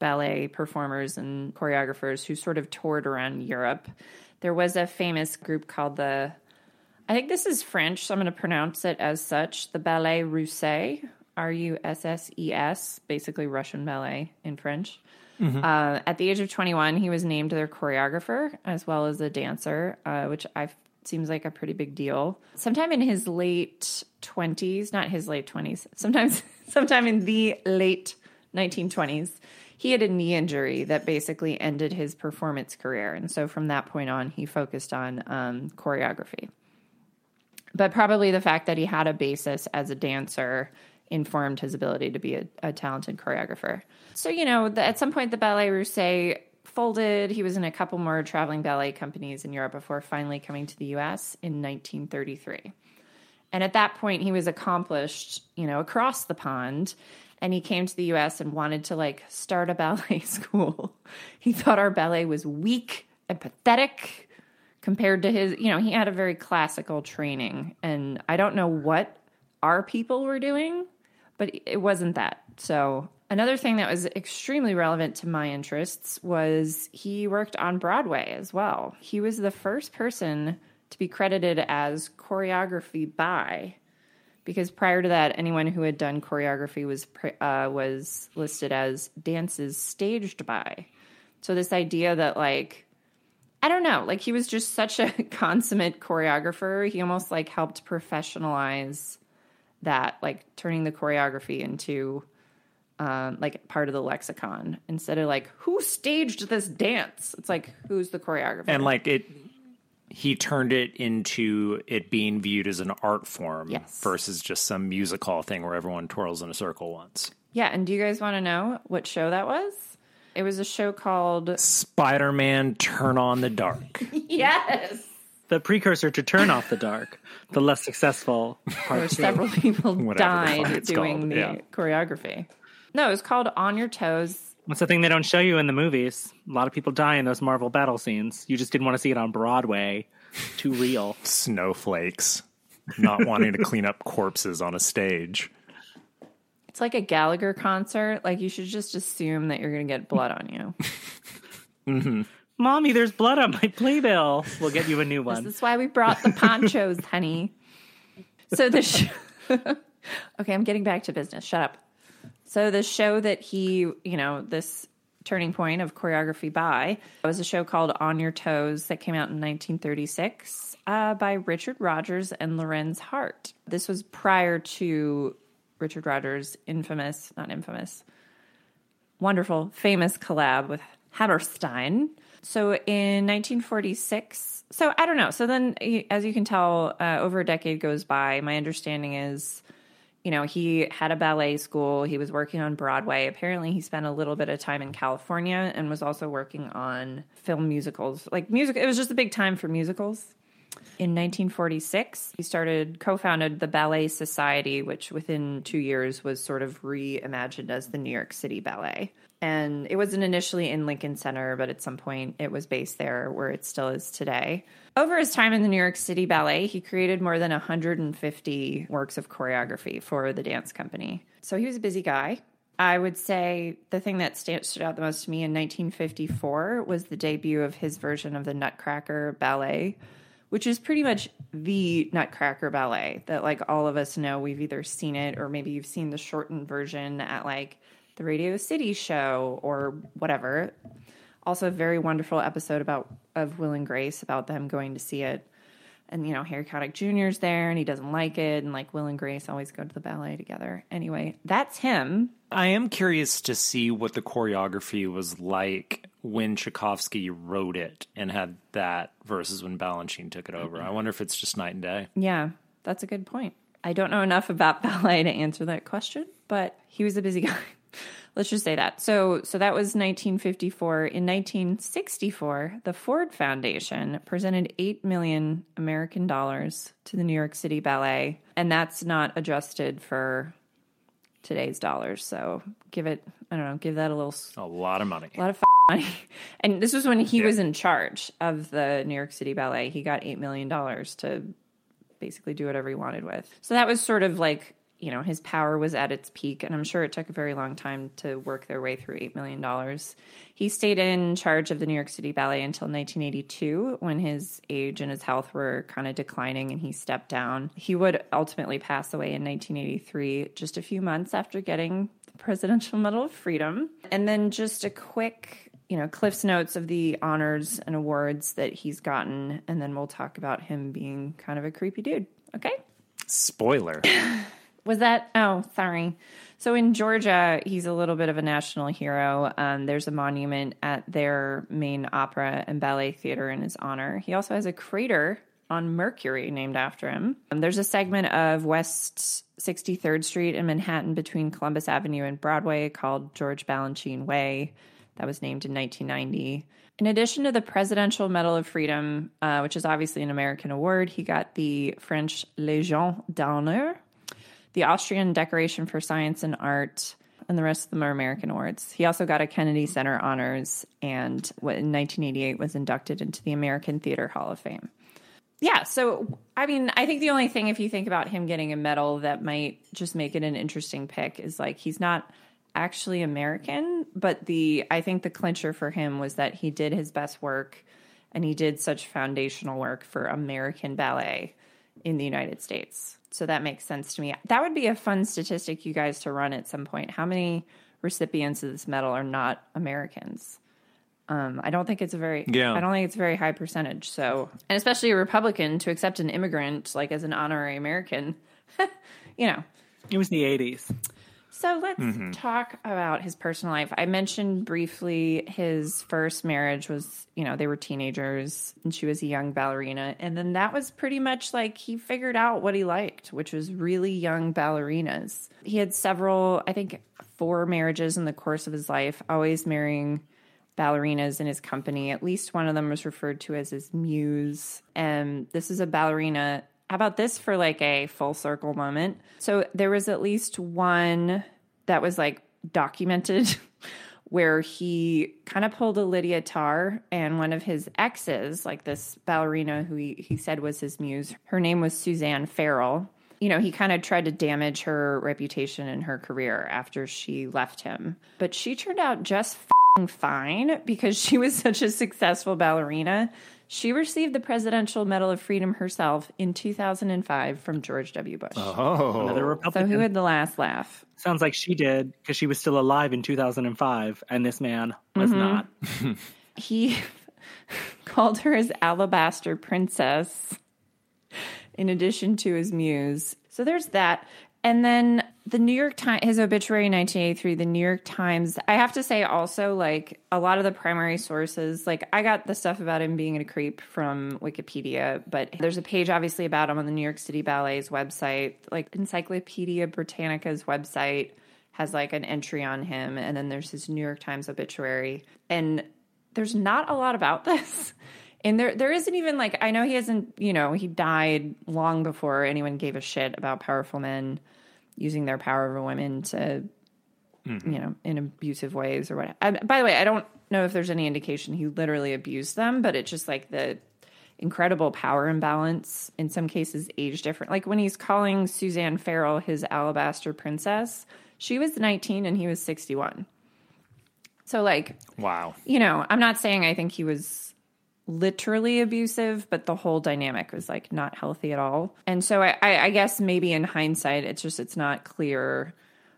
ballet performers and choreographers who sort of toured around Europe. There was a famous group called the I think this is French, so I'm going to pronounce it as such, the Ballets Russes, R U S S E S, basically Russian ballet in French. Uh, at the age of 21, he was named their choreographer as well as a dancer, uh, which I seems like a pretty big deal. Sometime in his late 20s, not his late 20s, sometimes sometime in the late 1920s, he had a knee injury that basically ended his performance career. And so from that point on, he focused on um, choreography but probably the fact that he had a basis as a dancer informed his ability to be a, a talented choreographer. So, you know, the, at some point, the Ballets Russes folded. He was in a couple more traveling ballet companies in Europe before finally coming to the US in 1933. And at that point, he was accomplished, you know, across the pond. And he came to the US and wanted to like start a ballet school. He thought our ballet was weak and pathetic compared to his, you know, he had a very classical training. And I don't know what our people were doing, but it wasn't that. So, another thing that was extremely relevant to my interests was he worked on Broadway as well. He was the first person to be credited as choreography by because prior to that anyone who had done choreography was uh, was listed as dances staged by. So this idea that like I don't know. Like he was just such a consummate choreographer. He almost like helped professionalize that, like turning the choreography into um, like part of the lexicon instead of like who staged this dance. It's like who's the choreographer. And like it, he turned it into it being viewed as an art form Yes. versus just some music hall thing where everyone twirls in a circle once. yeah. And do you guys want to know what show that was? It was a show called Spider Man Turn on the Dark. Yes. the precursor to Turn Off the Dark, the less successful Where two. several people Whatever the fuck died doing called, the yeah. choreography. No, it was called On Your Toes. What's the thing they don't show you in the movies? A lot of people die in those Marvel battle scenes. You just didn't want to see it on Broadway. Too real. Snowflakes. Not wanting to clean up corpses on a stage. It's like a Gallagher concert. Like you should just assume that you're going to get blood on you. Mm-hmm. Mommy, there's blood on my playbill. We'll get you a new one. This is why we brought the ponchos, honey. So the sh- okay, I'm getting back to business. Shut up. So the show that he, you know, this turning point of choreography by was a show called On Your Toes that came out in 1936 uh, by Richard Rodgers and Lorenz Hart. This was prior to Richard Rodgers' infamous, not infamous, wonderful, famous collab with Hammerstein. So in 1946, so I don't know. So then, as you can tell, uh, over a decade goes by. My understanding is, you know, he had a ballet school. He was working on Broadway. Apparently, he spent a little bit of time in California and was also working on film musicals. Like music, it was just a big time for musicals. In 1946, he started co-founded the Ballet Society, which within two years was sort of reimagined as the New York City Ballet. And it wasn't initially in Lincoln Center, but at some point it was based there, where it still is today. Over his time in the New York City Ballet, he created more than 150 works of choreography for the dance company. So he was a busy guy. I would say the thing that stood out the most to me in 1954 was the debut of his version of the Nutcracker Ballet, which is pretty much the Nutcracker Ballet that like all of us know. We've either seen it or maybe you've seen the shortened version at like the Radio City show or whatever. Also, a very wonderful episode about of Will and Grace about them going to see it. And you know, Harry Connick Jr.'s there and he doesn't like it, and like Will and Grace always go to the ballet together. Anyway, that's him. I am curious to see what the choreography was like when Tchaikovsky wrote it and had that versus when Balanchine took it over. I wonder if it's just night and day. Yeah, that's a good point. I don't know enough about ballet to answer that question, but he was a busy guy. Let's just say that. So, so that was 1954. In 1964, the Ford Foundation presented 8 million American dollars to the New York City Ballet, and that's not adjusted for today's dollars. So, give it, I don't know, give that a little A lot of money. a lot of f- money. And this was when he was in charge of the New York City Ballet. He got $8 million to basically do whatever he wanted with. So that was sort of like, you know, his power was at its peak. And I'm sure it took a very long time to work their way through $8 million. He stayed in charge of the New York City Ballet until 1982 when his age and his health were kind of declining and he stepped down. He would ultimately pass away in 1983, just a few months after getting the Presidential Medal of Freedom. And then just a quick you know, Cliff's notes of the honors and awards that he's gotten, and then we'll talk about him being kind of a creepy dude. Okay? Spoiler. Was that? Oh, sorry. So in Georgia, he's a little bit of a national hero. Um, there's a monument at their main opera and ballet theater in his honor. He also has a crater on Mercury named after him. Um, there's a segment of West 63rd Street in Manhattan between Columbus Avenue and Broadway called George Balanchine Way that was named in 1990. In addition to the Presidential Medal of Freedom, uh, which is obviously an American award, he got the French Légion d'honneur, the Austrian Decoration for Science and Art, and the rest of them are American awards. He also got a Kennedy Center honors and in 1988 was inducted into the American Theater Hall of Fame. Yeah, so I mean, I think the only thing if you think about him getting a medal that might just make it an interesting pick is like he's not actually American, but the I think the clincher for him was that he did his best work and he did such foundational work for American ballet in the United States. So that makes sense to me. That would be a fun statistic you guys to run at some point. How many recipients of this medal are not Americans? Um, I don't think it's a very Yeah. I don't think it's a very high percentage. So and especially a Republican to accept an immigrant like as an honorary American, you know. It was the 80s. So let's mm-hmm. talk about his personal life. I mentioned briefly his first marriage was, you know, they were teenagers and she was a young ballerina. And then that was pretty much like he figured out what he liked, which was really young ballerinas. He had several, I think, four marriages in the course of his life, always marrying ballerinas in his company. At least one of them was referred to as his muse. And this is a ballerina. How about this for like a full circle moment? So there was at least one that was like documented where he kind of pulled a Lydia Tár and one of his exes, like this ballerina who he, he said was his muse. Her name was Suzanne Farrell. You know, he kind of tried to damage her reputation and her career after she left him. But she turned out just fine because she was such a successful ballerina. She received the Presidential Medal of Freedom herself in 2005 from George W. Bush. Oh, Another so who had the last laugh? Sounds like she did because she was still alive in 2005, and this man was mm-hmm. not. he called her his alabaster princess in addition to his muse. So there's that. And then the New York Times, his obituary in 1983, the New York Times, I have to say also, like a lot of the primary sources, like I got the stuff about him being a creep from Wikipedia, but there's a page obviously about him on the New York City Ballet's website, like Encyclopedia Britannica's website has like an entry on him. And then there's his New York Times obituary. And there's not a lot about this. And there there isn't even like I know he hasn't, you know, he died long before anyone gave a shit about powerful men using their power over women to mm-hmm. you know, in abusive ways or what. I, by the way, I don't know if there's any indication he literally abused them, but it's just like the incredible power imbalance in some cases age different. Like when he's calling Suzanne Farrell his alabaster princess, she was 19 and he was 61. So like wow. you know, I'm not saying I think he was literally abusive, but the whole dynamic was like not healthy at all. And so I, I, guess maybe in hindsight, it's just it's not clear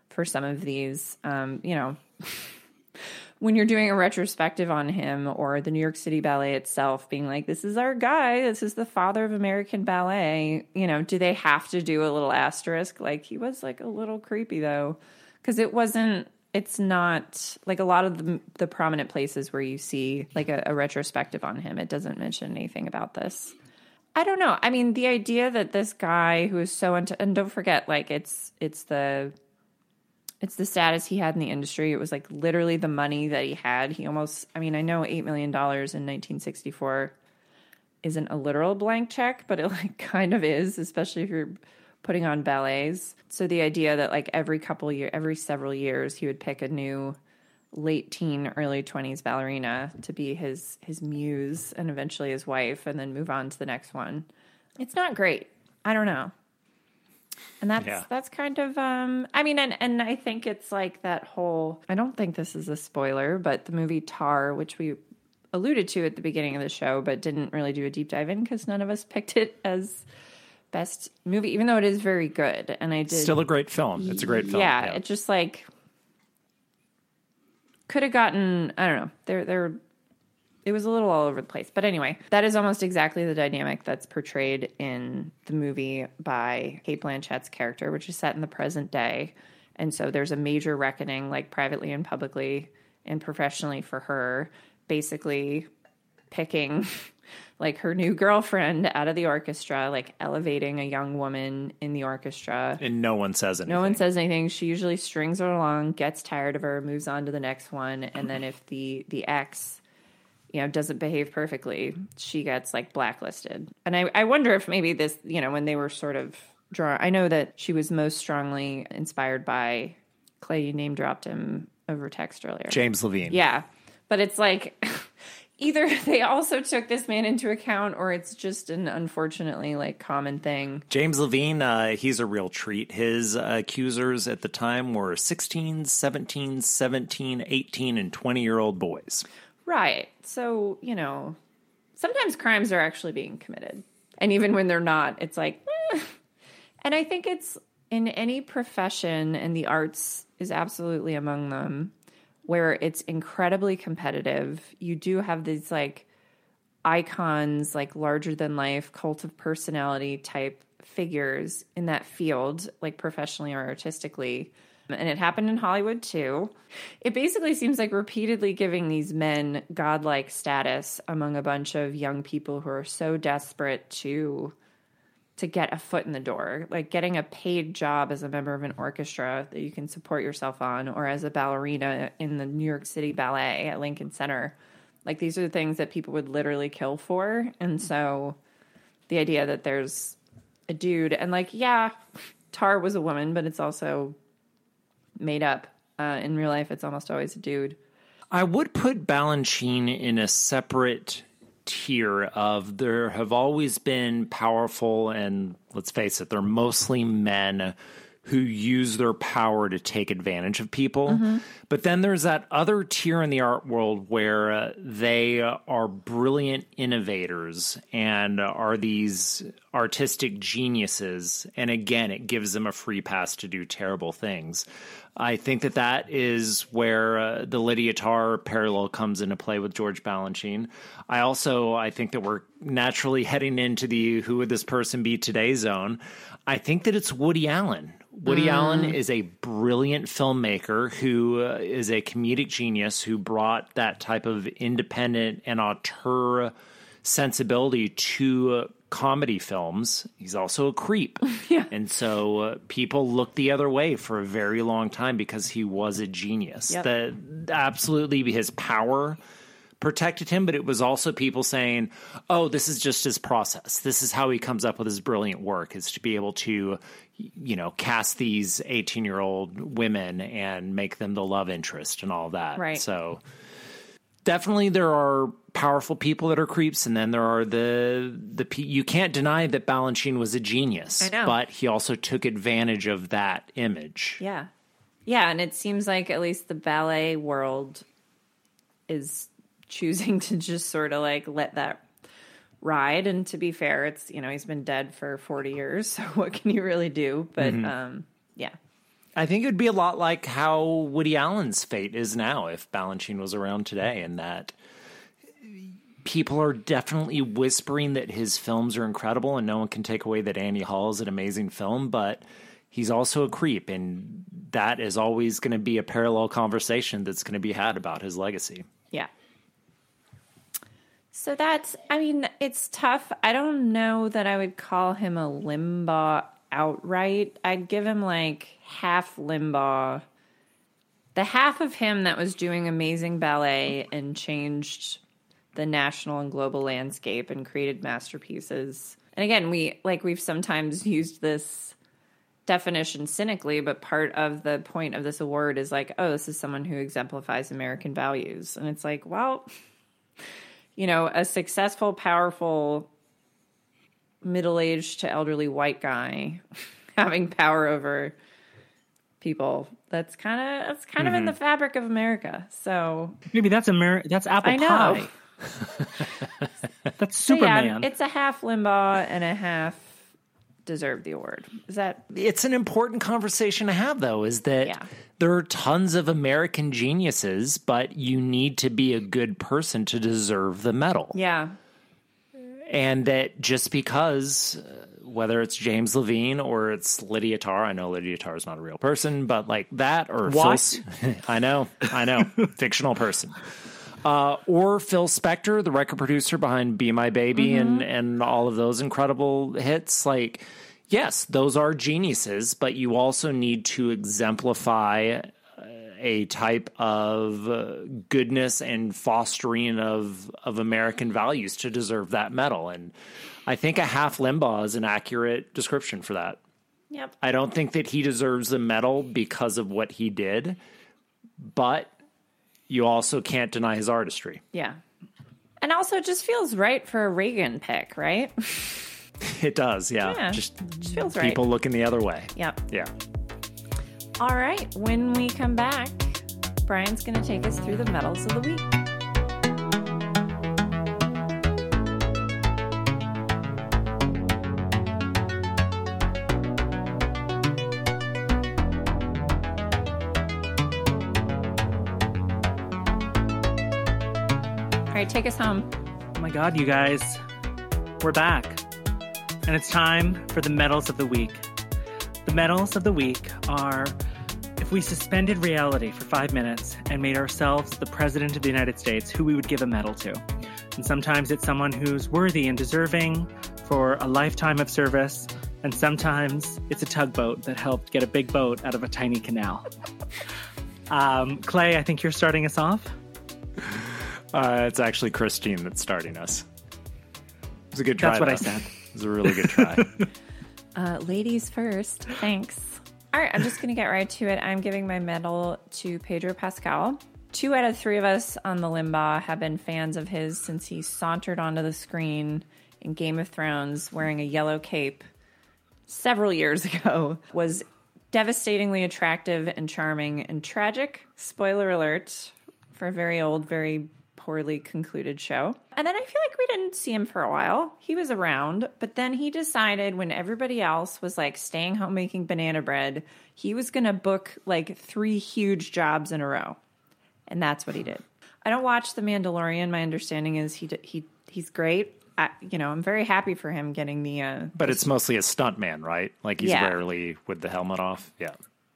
for some of these. Um, you know, when you're doing a retrospective on him or the New York City Ballet itself, being like, "This is our guy. This is the father of American ballet." You know, do they have to do a little asterisk like he was like a little creepy though? Because it wasn't it's not like a lot of the, the prominent places where you see like a, a retrospective on him it doesn't mention anything about this. I don't know. I mean the idea that this guy who is so into and don't forget like it's it's the it's the status he had in the industry. It was like literally the money that he had. He almost i mean i know 8 million dollars in 1964 isn't a literal blank check but it like kind of is especially if you're putting on ballets. So the idea that like every couple year, every several years, he would pick a new late teen, early twenties ballerina to be his his muse and eventually his wife, and then move on to the next one. It's not great. I don't know. And that's Yeah. that's kind of um I mean and and I think it's like that whole I don't think this is a spoiler, but the movie Tár, which we alluded to at the beginning of the show, but didn't really do a deep dive in because none of us picked it as best movie, even though it is very good. And I did Still a great film. It's a great film. Yeah, it just like could have gotten. I don't know. There, there. It was a little all over the place, but anyway, that is almost exactly the dynamic that's portrayed in the movie by Cate Blanchett's character, which is set in the present day, and so there's a major reckoning, like privately and publicly and professionally, for her, basically picking like her new girlfriend out of the orchestra, like elevating a young woman in the orchestra. and no one says anything. No one says anything. She usually strings her along, gets tired of her, moves on to the next one, and then if the the ex, you know, doesn't behave perfectly, she gets like blacklisted. And I, I wonder if maybe this, you know, when they were sort of drawn, I know that she was most strongly inspired by Clay. You name dropped him over text earlier. James Levine. Yeah. But it's like either they also took this man into account or it's just an unfortunately like common thing. James Levine, uh, he's a real treat. His uh, accusers at the time were 16, 17, 17, 18, and 20 year old boys. Right. So, you know, sometimes crimes are actually being committed. And even when they're not, it's like, eh. and I think it's in any profession, and the arts is absolutely among them, where it's incredibly competitive. You do have these like icons, like larger than life, cult of personality type figures in that field, like professionally or artistically. And it happened in Hollywood too. It basically seems like repeatedly giving these men godlike status among a bunch of young people who are so desperate to to get a foot in the door, like getting a paid job as a member of an orchestra that you can support yourself on, or as a ballerina in the New York City Ballet at Lincoln Center. Like these are the things that people would literally kill for. And so the idea that there's a dude, and like, yeah, Tár was a woman, but it's also made up. Uh, in real life, it's almost always a dude. I would put Balanchine in a separate tier of there have always been powerful and let's face it, they're mostly men who use their power to take advantage of people. But then there's that other tier in the art world where uh, they are brilliant innovators and are these artistic geniuses. And again, it gives them a free pass to do terrible things. I think that that is where uh, the Lydia Tár parallel comes into play with George Balanchine. I also I think that we're naturally heading into the who would this person be today zone. I think that it's Woody Allen. Woody Allen is a brilliant filmmaker who uh, is a comedic genius who brought that type of independent and auteur sensibility to uh, comedy films. He's also a creep. Yeah. And so uh, people looked the other way for a very long time because he was a genius. Yep. The absolutely his power protected him, but it was also people saying, "Oh, this is just his process. This is how he comes up with his brilliant work is to be able to, you know, cast these 18-year-old women and make them the love interest and all that." Right. So definitely there are powerful people that are creeps and then there are the the you can't deny that Balanchine was a genius I know. but he also took advantage of that image Yeah. Yeah, and it seems like at least the ballet world is choosing to just sort of like let that ride and to be fair, it's you know, he's been dead for 40 years, so what can you really do? But um yeah. I think it would be a lot like how Woody Allen's fate is now if Balanchine was around today, and that people are definitely whispering that his films are incredible, and no one can take away that Annie Hall is an amazing film, but he's also a creep, and that is always going to be a parallel conversation that's going to be had about his legacy. Yeah. So that's, I mean, it's tough. I don't know that I would call him a Limbaugh outright. I'd give him like half Limbaugh. The half of him that was doing amazing ballet and changed the national and global landscape and created masterpieces. And again, we like we've sometimes used this definition cynically, but part of the point of this award is like, oh, this is someone who exemplifies American values. And it's like, well, you know, a successful, powerful, middle aged to elderly white guy having power over people. That's kind of that's kind of in the fabric of America. So Maybe that's Amer- That's apple I know. pie. That's so yeah, Superman. it's a half Limbaugh and a half deserve the award. Is that It's an important conversation to have, though, is that Yeah. there are tons of American geniuses, but you need to be a good person to deserve the medal. yeah? and that just because uh, whether it's James Levine or it's Lydia Tár, I know Lydia Tár is not a real person, but like that or What? Phil, I know, I know, fictional person. Uh, or Phil Spector, the record producer behind "Be My Baby" and and all of those incredible hits. Like, yes, those are geniuses, but you also need to exemplify a type of uh, goodness and fostering of of American values to deserve that medal. And I think a half Limbaugh is an accurate description for that. Yep. I don't think that he deserves the medal because of what he did, but you also can't deny his artistry. Yeah. And also, it just feels right for a Reagan pick, right? It does, yeah. Yeah, Just just feels right. people looking the other way. Yep. Yeah. All right. When we come back, Brian's going to take us through the medals of the week. All right, take us home. Oh my god, you guys. We're back. And it's time for the medals of the week. The medals of the week are we suspended reality for five minutes and made ourselves the President of the United States, who we would give a medal to. And sometimes it's someone who's worthy and deserving. for a lifetime of service, and sometimes it's a tugboat that helped get a big boat out of a tiny canal. Um, Clay, I think you're starting us off. Uh, it's actually Christine that's starting us. It was a good try. That's what I said. It was a really good try. Uh, ladies first. Thanks. All right, I'm just going to get right to it. I'm giving my medal to Pedro Pascal. Two out of three of us on the Limbaugh have been fans of his since he sauntered onto the screen in Game of Thrones wearing a yellow cape several years ago. Was devastatingly attractive and charming and tragic. Spoiler alert for a very old, very poorly concluded show. And then I feel like we didn't see him for a while. He was around, but then he decided when everybody else was like staying home making banana bread, he was going to book like three huge jobs in a row. And that's what he did. I don't watch The Mandalorian. My understanding is he he he's great. I, you know, I'm very happy for him getting the uh but it's mostly a stunt man, right? Like he's Yeah. rarely with the helmet off. Yeah.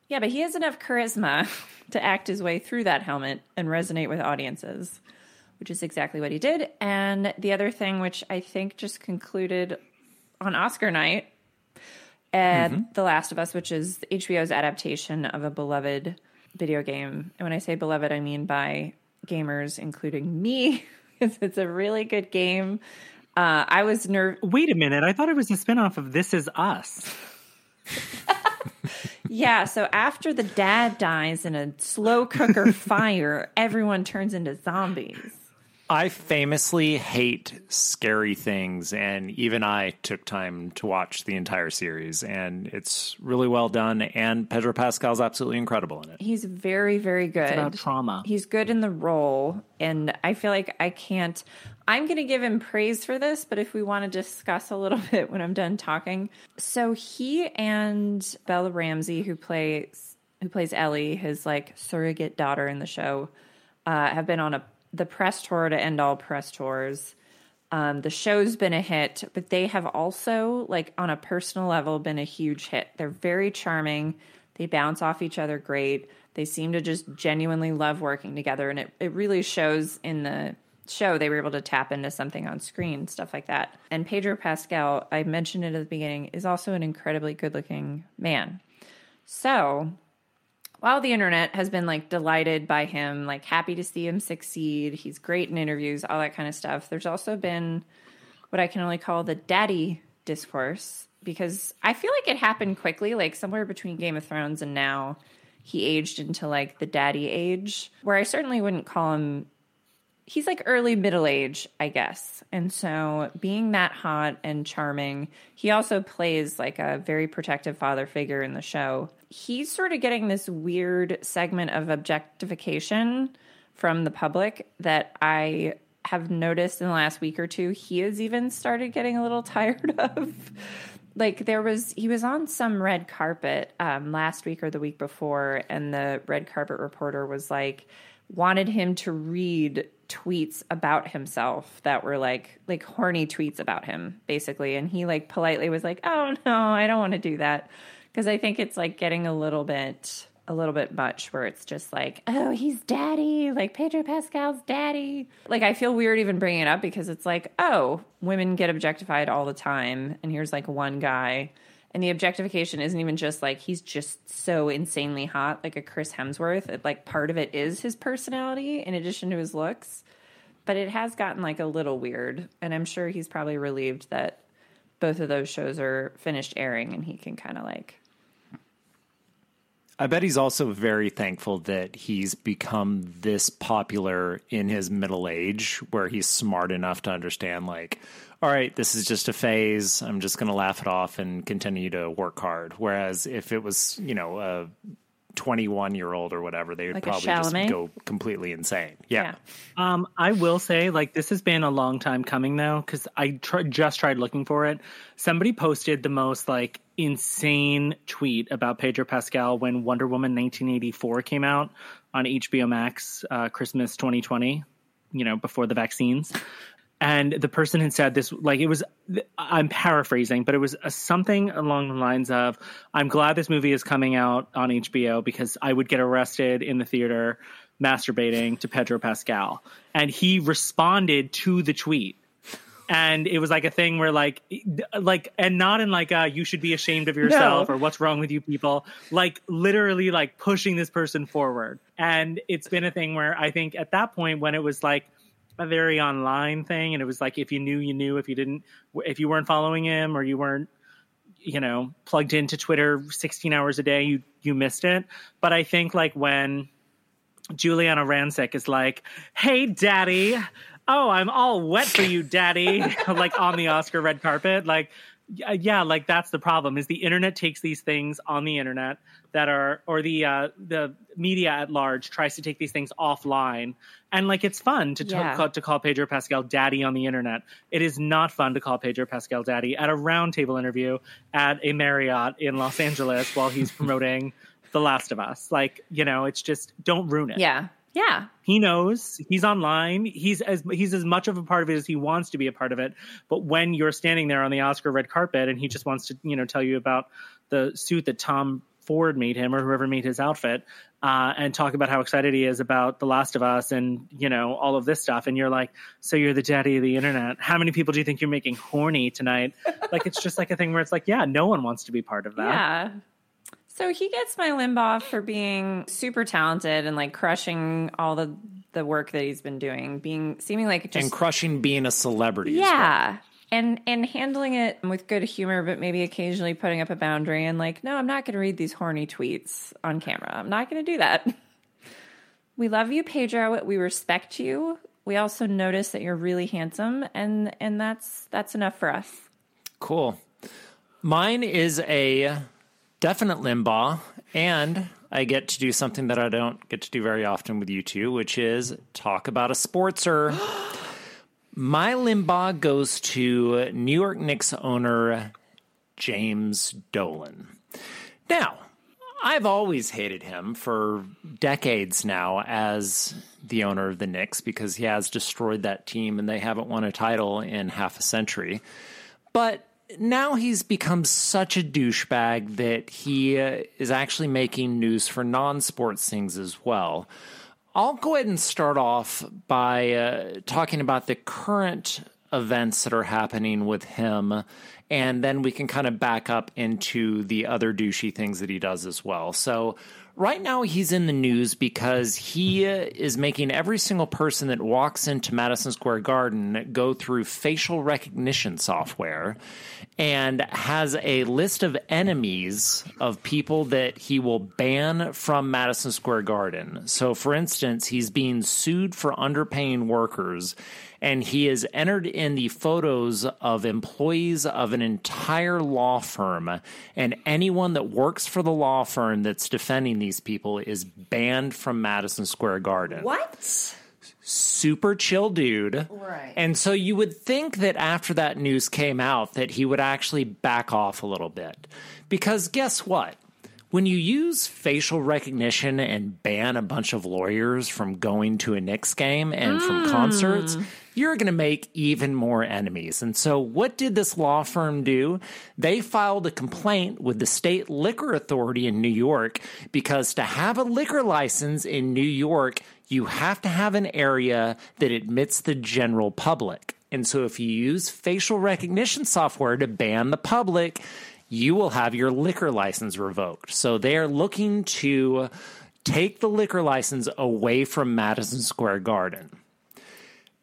Yeah, but he has enough charisma to act his way through that helmet and resonate with audiences, which is exactly what he did. And the other thing, which I think just concluded on Oscar night at The Last of Us, which is HBO's adaptation of a beloved video game. And when I say beloved, I mean by gamers, including me, because it's a really good game. Uh, I was nervous. Wait a minute. I thought it was a spinoff of This Is Us. Yeah, so after the dad dies in a slow cooker fire, everyone turns into zombies. I famously hate scary things, and even I took time to watch the entire series, and it's really well done. And Pedro Pascal's absolutely incredible in it. He's very, very good. About trauma. He's good in the role, and I feel like I can't. I'm going to give him praise for this, but if we want to discuss a little bit when I'm done talking, so he and Bella Ramsey, who plays who plays Ellie, his like surrogate daughter in the show, uh, have been on a the press tour to end all press tours. Um, the show's been a hit, but they have also, like on a personal level, been a huge hit. They're very charming. They bounce off each other great. They seem to just genuinely love working together, and it, it really shows in the show. They were able to tap into something on screen, stuff like that. And Pedro Pascal, I mentioned it at the beginning, is also an incredibly good looking man. So while the internet has been like delighted by him, like happy to see him succeed, he's great in interviews, all that kind of stuff. There's also been what I can only call the daddy discourse because I feel like it happened quickly, like somewhere between Game of Thrones and now he aged into like the daddy age, where I certainly wouldn't call him he's like early middle age, I guess. And so being that hot and charming, he also plays like a very protective father figure in the show. He's sort of getting this weird segment of objectification from the public that I have noticed in the last week or two. He has even started getting a little tired of. Like there was, he was on some red carpet um, last week or the week before, and the red carpet reporter was like, wanted him to read tweets about himself that were like like horny tweets about him basically and he like politely was like oh no i don't want to do that because i think it's like getting a little bit a little bit much where it's just like oh he's daddy. Like pedro pascal's daddy. Like i feel weird even bringing it up because it's like oh women get objectified all the time and here's like one guy. And the objectification isn't even just like he's just so insanely hot like a chris hemsworth. It, like part of it is his personality in addition to his looks. But it has gotten like a little weird and i'm sure he's probably relieved that both of those shows are finished airing and he can kind of like I bet he's also very thankful that he's become this popular in his middle age, where he's smart enough to understand, like, all right, this is just a phase. I'm just going to laugh it off and continue to work hard. Whereas if it was, you know, a 21 year old or whatever, they would Like probably just go completely insane. Yeah. yeah Um, I will say, like, this has been a long time coming though, because I tr- just tried looking for it. Somebody posted the most like insane tweet about Pedro Pascal when Wonder Woman 1984 came out on HBO Max, uh, Christmas 2020. You know, before the vaccines. And the person had said this, like it was. I'm paraphrasing, but it was uh something along the lines of, "I'm glad this movie is coming out on HBO because I would get arrested in the theater masturbating to Pedro Pascal." And he responded to the tweet and it was like a thing where like like and not in like uh you should be ashamed of yourself No. or what's wrong with you people like literally like pushing this person forward and it's been a thing where i think at that point when it was like a very online thing and it was like if you knew you knew if you didn't if you weren't following him or you weren't you know plugged into twitter 16 hours a day you you missed it but i think like when Giuliana Rancic is like, "Hey, Daddy, oh, I'm all wet for you, Daddy," like on the Oscar red carpet. Like, yeah, like that's the problem. Is the internet takes these things on the internet that are, or the uh, the media at large tries to take these things offline, and like it's fun to Yeah. to, to call Pedro Pascal Daddy on the internet. It is not fun to call Pedro Pascal Daddy at a roundtable interview at a Marriott in Los Angeles while he's promoting. The Last of Us, like you know, it's just don't ruin it Yeah. Yeah. he knows he's online he's as he's as much of a part of it as he wants to be a part of it but when you're standing there on the oscar red carpet and he just wants to you know tell you about the suit that tom ford made him or whoever made his outfit uh, and talk about how excited he is about the last of us and you know all of this stuff and you're like so you're the daddy of the internet how many people do you think you're making horny tonight like it's just like a thing where it's like yeah no one wants to be part of that Yeah. So he gets my Limbaugh for being super talented and like crushing all the the work that he's been doing, being seeming like just and crushing being a celebrity. as well. And and handling it with good humor, but maybe occasionally putting up a boundary and like, no, I'm not going to read these horny tweets on camera. I'm not going to do that. We love you, Pedro. We respect you. We also notice that you're really handsome, and and that's that's enough for us. Cool. Mine is a definite Limbaugh, and I get to do something that I don't get to do very often with you two, which is talk about a sportser. My Limbaugh goes to New York Knicks owner James Dolan. Now, I've always hated him for decades now as the owner of the Knicks because he has destroyed that team and they haven't won a title in half a century. But now he's become such a douchebag that he uh, is actually making news for non sports things as well. I'll go ahead and start off by uh, talking about the current events that are happening with him, and then we can kind of back up into the other douchey things that he does as well. So, right now, he's in the news because he is making every single person that walks into Madison Square Garden go through facial recognition software and has a list of enemies of people that he will ban from Madison Square Garden. So, for instance, he's being sued for underpaying workers, and he has entered in the photos of employees of an entire law firm, and anyone that works for the law firm that's defending these people is banned from Madison Square Garden What? super chill dude. Right. And so you would think that after that news came out that he would actually back off a little bit. Because guess what? When you use facial recognition and ban a bunch of lawyers from going to a Knicks game and from hmm. concerts, you're going to make even more enemies. And so, what did this law firm do? They filed a complaint with the state liquor authority in New York because to have a liquor license in New York, you have to have an area that admits the general public. And so, if you use facial recognition software to ban the public, you will have your liquor license revoked. So, they are looking to take the liquor license away from Madison Square Garden.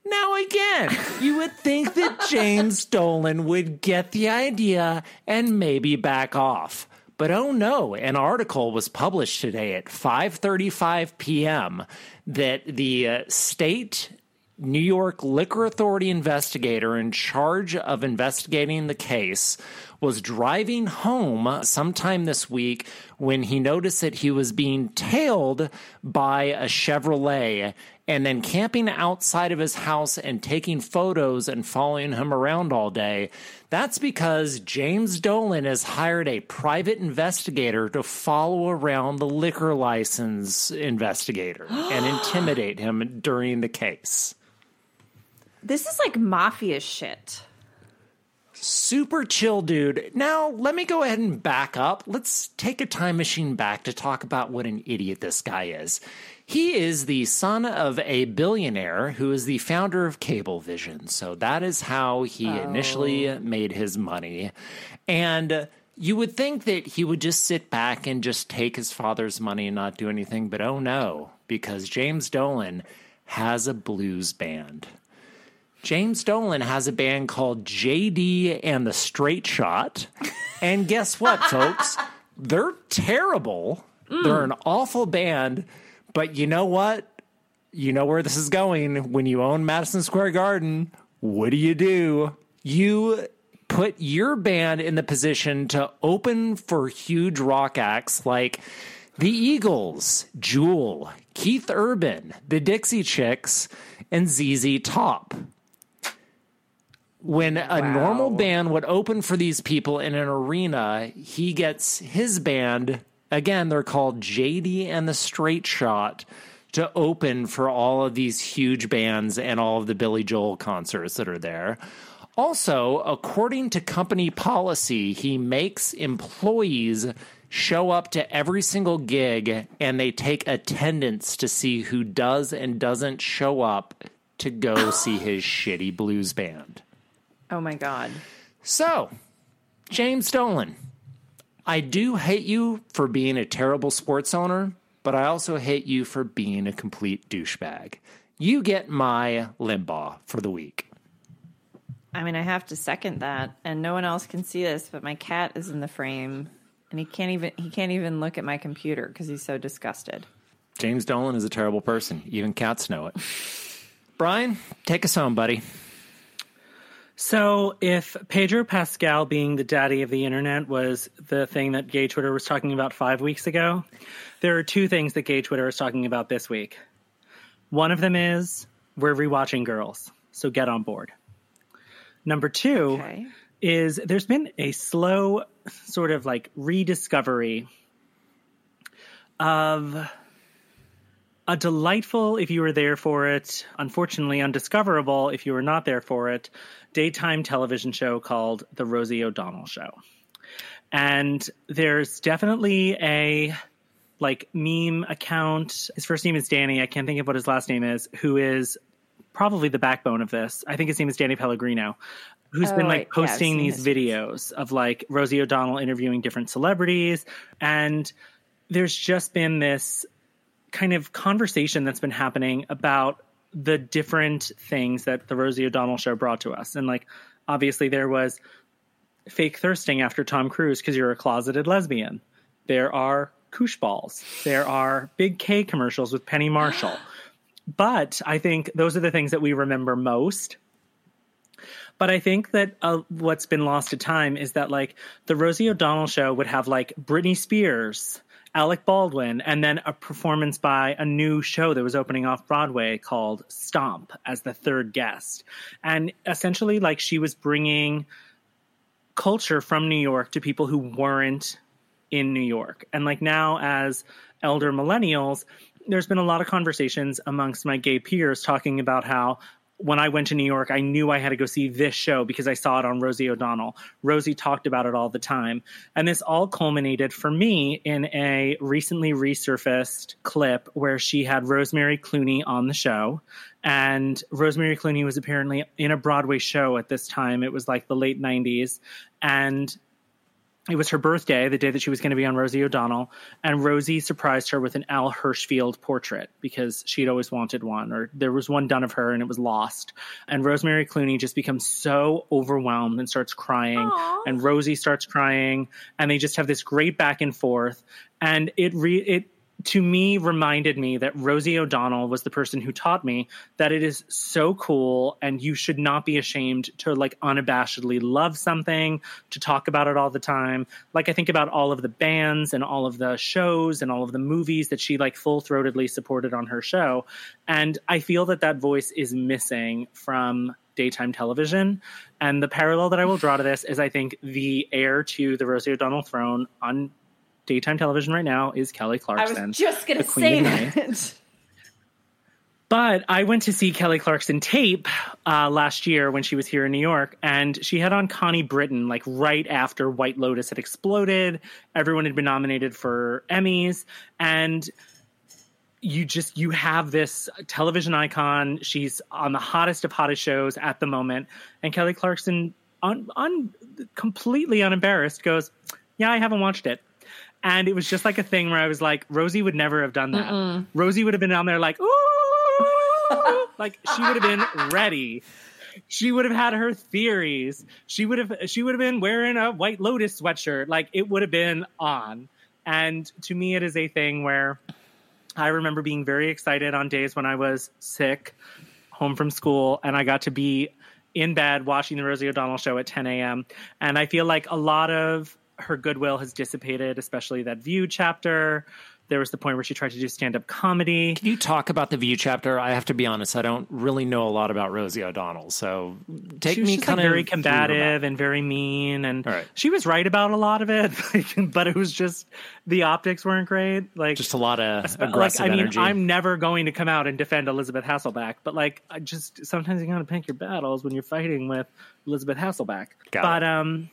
Now, again, you would think that James Dolan would get the idea and maybe back off. But oh no, an article was published today at 5:35 p.m. that the uh, state New York Liquor Authority investigator in charge of investigating the case was driving home sometime this week when he noticed that he was being tailed by a Chevrolet and then camping outside of his house and taking photos and following him around all day. That's because James Dolan has hired a private investigator to follow around the liquor license investigator and intimidate him during the case. This is like mafia shit. super chill dude. Now, let me go ahead and back up. Let's take a time machine back to talk about what an idiot this guy is. He is the son of a billionaire who is the founder of Cablevision. So that is how he initially oh. made his money. And you would think that he would just sit back and just take his father's money and not do anything, but oh no, because James Dolan has a blues band. James Dolan has a band called JD and the Straight Shot. And guess what, folks? They're terrible. They're an awful band. But you know what? You know where this is going. When you own Madison Square Garden, what do you do? You put your band in the position to open for huge rock acts like the Eagles, Jewel, Keith Urban, the Dixie Chicks, and ZZ Top when a normal band would open for these people in an arena, he gets his band, again, they're called JD and the Straight Shot, to open for all of these huge bands and all of the Billy Joel concerts that are there. Also, according to company policy, he makes employees show up to every single gig and they take attendance to see who does and doesn't show up to go see his shitty blues band. Oh my god. So, James Dolan, I do hate you for being a terrible sports owner, but I also hate you for being a complete douchebag. You get my Limbaugh for the week. I mean, I have to second that, and no one else can see this, but my cat is in the frame, and he can't even he can't even look at my computer because he's so disgusted. James Dolan is a terrible person. Even cats know it. Brian, take us home, buddy. So, if Pedro Pascal being the daddy of the internet was the thing that gay Twitter was talking about five weeks ago, there are two things that gay Twitter is talking about this week. One of them is we're rewatching Girls, so get on board. Number two Okay. is there's been a slow sort of like rediscovery of a delightful, if you were there for it, unfortunately undiscoverable if you were not there for it, daytime television show called The Rosie O'Donnell Show. And there's definitely a like meme account. His first name is Danny. I can't think of what his last name is, who is probably the backbone of this. I think his name is Danny Pellegrino, who's Oh, been like Yeah, posting seen these videos of like Rosie O'Donnell interviewing different celebrities. And there's just been this kind of conversation that's been happening about the different things that the Rosie O'Donnell show brought to us. And like obviously there was fake thirsting after Tom Cruise because you're a closeted lesbian. There are koosh balls. There are big K commercials with Penny Marshall. but I think those are the things that we remember most. But I think that uh, what's been lost to time is that like the Rosie O'Donnell show would have like Britney Spears, Alec Baldwin, and then a performance by a new show that was opening off Broadway called Stomp as the third guest. And essentially, like she was bringing culture from New York to people who weren't in New York. And like now, as elder millennials, there's been a lot of conversations amongst my gay peers talking about how when I went to New York, I knew I had to go see this show because I saw it on Rosie O'Donnell. Rosie talked about it all the time. And this all culminated for me in a recently resurfaced clip where she had Rosemary Clooney on the show. And Rosemary Clooney was apparently in a Broadway show at this time. It was like the late 90s. And it was her birthday, the day that she was going to be on Rosie O'Donnell, and Rosie surprised her with an Al Hirschfeld portrait because she'd always wanted one, or there was one done of her and it was lost. And Rosemary Clooney just becomes so overwhelmed and starts crying, and Rosie starts crying, and they just have this great back and forth. And it re it to me reminded me that Rosie O'Donnell was the person who taught me that it is so cool and you should not be ashamed to like unabashedly love something, to talk about it all the time. Like I think about all of the bands and all of the shows and all of the movies that she like full-throatedly supported on her show and I feel that that voice is missing from daytime television. And the parallel that I will draw to this is I think the heir to the Rosie O'Donnell throne on daytime television right now is Kelly Clarkson. I was just going to say that. But I went to see Kelly Clarkson tape uh, last year when she was here in New York, and she had on Connie Britton like right after White Lotus had exploded. Everyone had been nominated for Emmys, and you just you have this television icon. She's on the hottest of hottest shows at the moment, and Kelly Clarkson, on on completely unembarrassed, goes, "Yeah, I haven't watched it." And it was just like a thing where I was like, Rosie would never have done that. Rosie would have been down there like, ooh, like she would have been ready. She would have had her theories. She would have she would have been wearing a White Lotus sweatshirt. Like it would have been on. And to me, it is a thing where I remember being very excited on days when I was sick, home from school, and I got to be in bed watching the Rosie O'Donnell show at 10 a.m. And I feel like a lot of her goodwill has dissipated, especially that View chapter. There was the point where she tried to do stand up comedy. Can you talk about the View chapter? I have to be honest, I don't really know a lot about Rosie O'Donnell, so take She was me kind like of very combative and very mean, and right. she was right about a lot of it, but it was just the optics weren't great. Like Just a lot of aggressive like, I mean, energy. I'm never going to come out and defend Elizabeth Hasselbeck, but like, I just sometimes you gotta pick your battles when you're fighting with Elizabeth Hasselbeck. Got but it. um,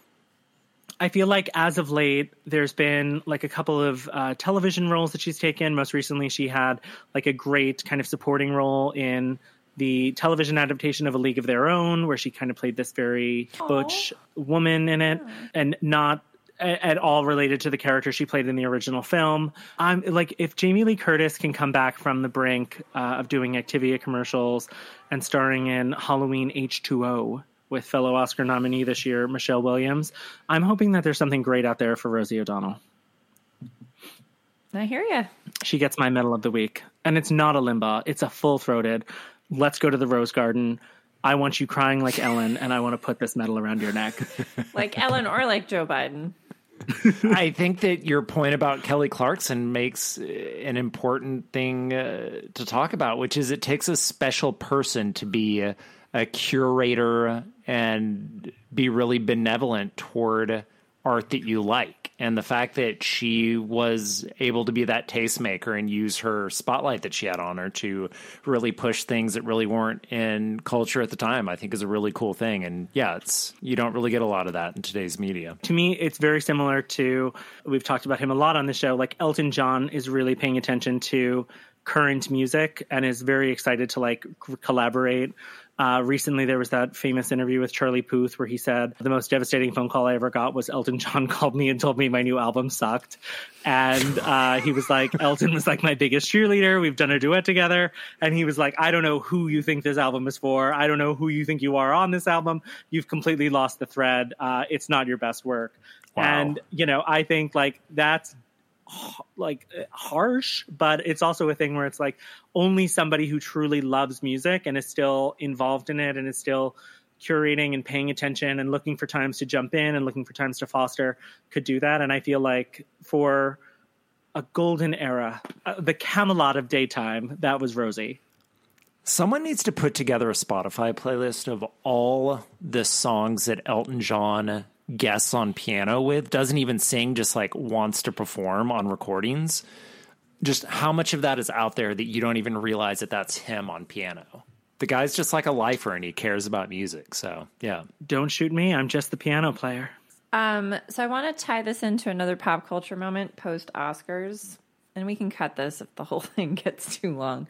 I feel like as of late, there's been like a couple of uh, television roles that she's taken. Most recently, she had like a great kind of supporting role in the television adaptation of A League of Their Own, where she kind of played this very butch woman in it, and not at all related to the character she played in the original film. I'm like, if Jamie Lee Curtis can come back from the brink uh, of doing Activia commercials and starring in Halloween H2O with fellow Oscar nominee this year, Michelle Williams, I'm hoping that there's something great out there for Rosie O'Donnell. I hear you. She gets my medal of the week. And it's not a Limbaugh, it's a full throated. Let's go to the Rose Garden. I want you crying like Ellen, and I want to put this medal around your neck. Like Ellen or like Joe Biden. I think that your point about Kelly Clarkson makes uh, an important thing uh, to talk about, which is it takes a special person to be a, a curator and be really benevolent toward art that you like. And the fact that she was able to be that tastemaker and use her spotlight that she had on her to really push things that really weren't in culture at the time, I think is a really cool thing. And yeah, it's you don't really get a lot of that in today's media. to me, it's very similar to we've talked about him a lot on the show. Like Elton John is really paying attention to current music and is very excited to like collaborate. Uh, recently, there was that famous interview with Charlie Puth where he said the most devastating phone call I ever got was Elton John called me and told me my new album sucked, and uh, he was like, Elton was like my biggest cheerleader. We've done a duet together, and he was like, I don't know who you think this album is for. I don't know who you think you are on this album. You've completely lost the thread. Uh, it's not your best work. Wow. And you know, I think like that's like uh, harsh, but it's also a thing where it's like only somebody who truly loves music and is still involved in it and is still curating and paying attention and looking for times to jump in and looking for times to foster could do that. And I feel like for a golden era, uh, the Camelot of daytime, that was Rosie. Someone needs to put together a Spotify playlist of all the songs that Elton John guests on piano with, doesn't even sing, just like wants to perform on recordings. Just how much of that is out there that you don't even realize that that's him on piano. The guy's just like a lifer and he cares about music. So, yeah. Don't shoot me, I'm just the piano player. Um, so I want to tie this into another pop culture moment post Oscars, and we can cut this if the whole thing gets too long.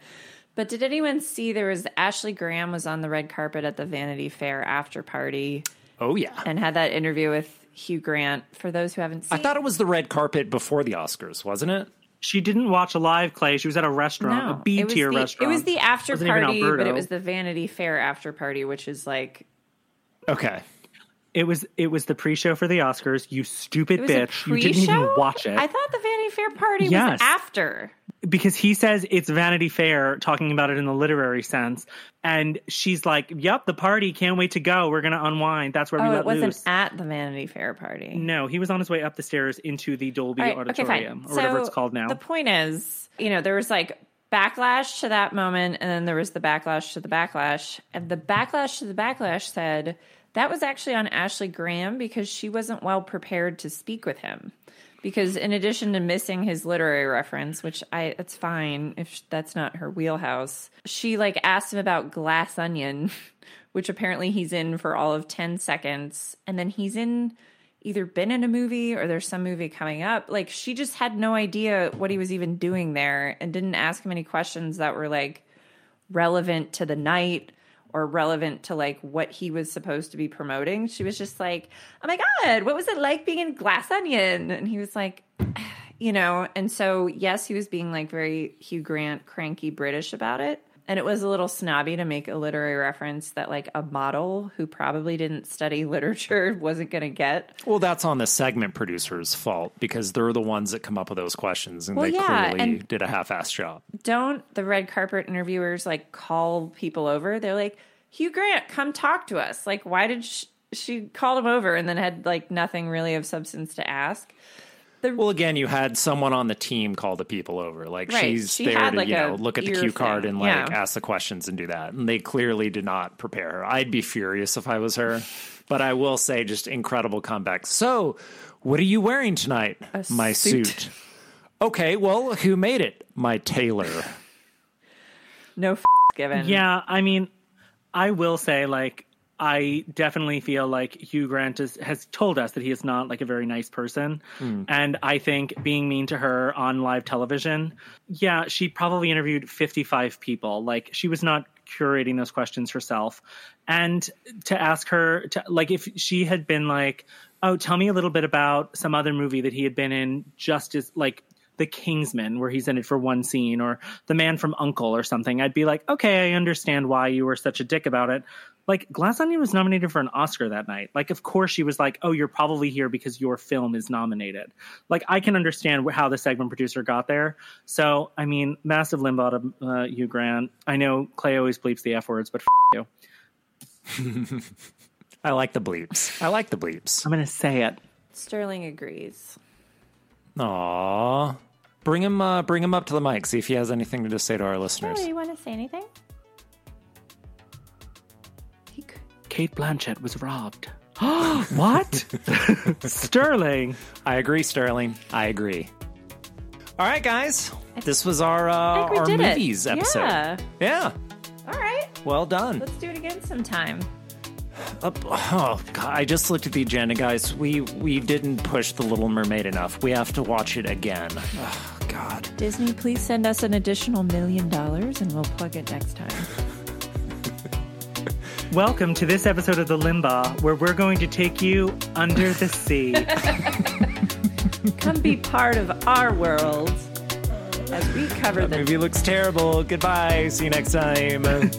But did anyone see there was Ashley Graham was on the red carpet at the Vanity Fair after party Oh, yeah. and had that interview with Hugh Grant? For those who haven't seen, I thought it was the red carpet before the Oscars, wasn't it? She didn't watch a live Clay. She was at a restaurant, a B tier restaurant. It was the after Wasn't party, but it was the Vanity Fair after party, which is like Okay. It was it was the pre-show for the Oscars. You stupid it was a bitch! You didn't even watch it I thought the Vanity Fair party Yes. was after. Because he says it's Vanity Fair, talking about it in the literary sense, and she's like, "Yep, the party. Can't wait to go. We're gonna unwind. That's where we Oh, let it wasn't loose." at the Vanity Fair party. no, he was on his way up the stairs into the Dolby right, okay, Auditorium fine. or whatever it's called now. The point is, you know, there was like backlash to that moment, and then there was the backlash to the backlash. And the backlash to the backlash said that was actually on Ashley Graham because she wasn't well prepared to speak with him. Because in addition to missing his literary reference, which I it's fine if that's not her wheelhouse, she like asked him about Glass Onion, which apparently he's in for all of 10 seconds and then he's in either been in a movie or there's some movie coming up. Like she just had no idea what he was even doing there and didn't ask him any questions that were like relevant to the night or relevant to like what he was supposed to be promoting. She was just like, "Oh my god, what was it like being in Glass Onion?" And he was like, you know, and so yes, he was being like very Hugh Grant cranky British about it. And it was a little snobby to make a literary reference that like a model who probably didn't study literature wasn't going to get. Well, that's on the segment producer's fault because they're the ones that come up with those questions and Well, they yeah, clearly and- did a half-assed job. Don't the red carpet interviewers like call people over? They're like, "Hugh Grant, come talk to us." Like, why did she, she called him over and then had like nothing really of substance to ask? Well, again, you had someone on the team call the people over. Like Right. she's She there to like, you know look at the cue card thing. and like Yeah. ask the questions and do that. And they clearly did not prepare her. I'd be furious if I was her. But I will say, just incredible comeback. So, what are you wearing tonight? My suit. suit. Okay, well, who made it? My tailor. No f- given. Yeah, I mean, I will say, like, I definitely feel like Hugh Grant is, has told us that he is not like a very nice person. Hmm. And I think being mean to her on live television, yeah, she probably interviewed 55 people. Like, she was not curating those questions herself. And to ask her, to, like, if she had been like, oh, tell me a little bit about some other movie that he had been in, just as like, the Kingsman, where he's in it for one scene, or The Man from Uncle, or something, I'd be like, okay, I understand why you were such a dick about it. Like, Glass Onion was nominated for an Oscar that night. Like, of course, she was like, oh, you're probably here because your film is nominated. Like, I can understand how the segment producer got there. So, I mean, massive Limbaugh to uh, Hugh Grant. I know Clay always bleeps the F words, but f- you. I like the bleeps. I like the bleeps. I'm going to say it. Sterling agrees. Aw. Bring him uh, bring him up to the mic, see if he has anything to just say to our listeners. Oh, you want to say anything? Cate Blanchett was robbed. what? Sterling. I agree, Sterling. I agree. All right, guys. This was our uh, our did it. movies episode. Yeah. Yeah. All right. Well done. Let's do it again sometime. Up- oh, God, I just looked at the agenda, guys. We we didn't push the Little Mermaid enough. We have to watch it again. Oh, God. Disney, please send us an additional million dollars and we'll plug it next time. Welcome to this episode of The Limbaugh, where we're going to take you under the sea. Come be part of our world as we cover That the movie looks terrible. Goodbye. See you next time.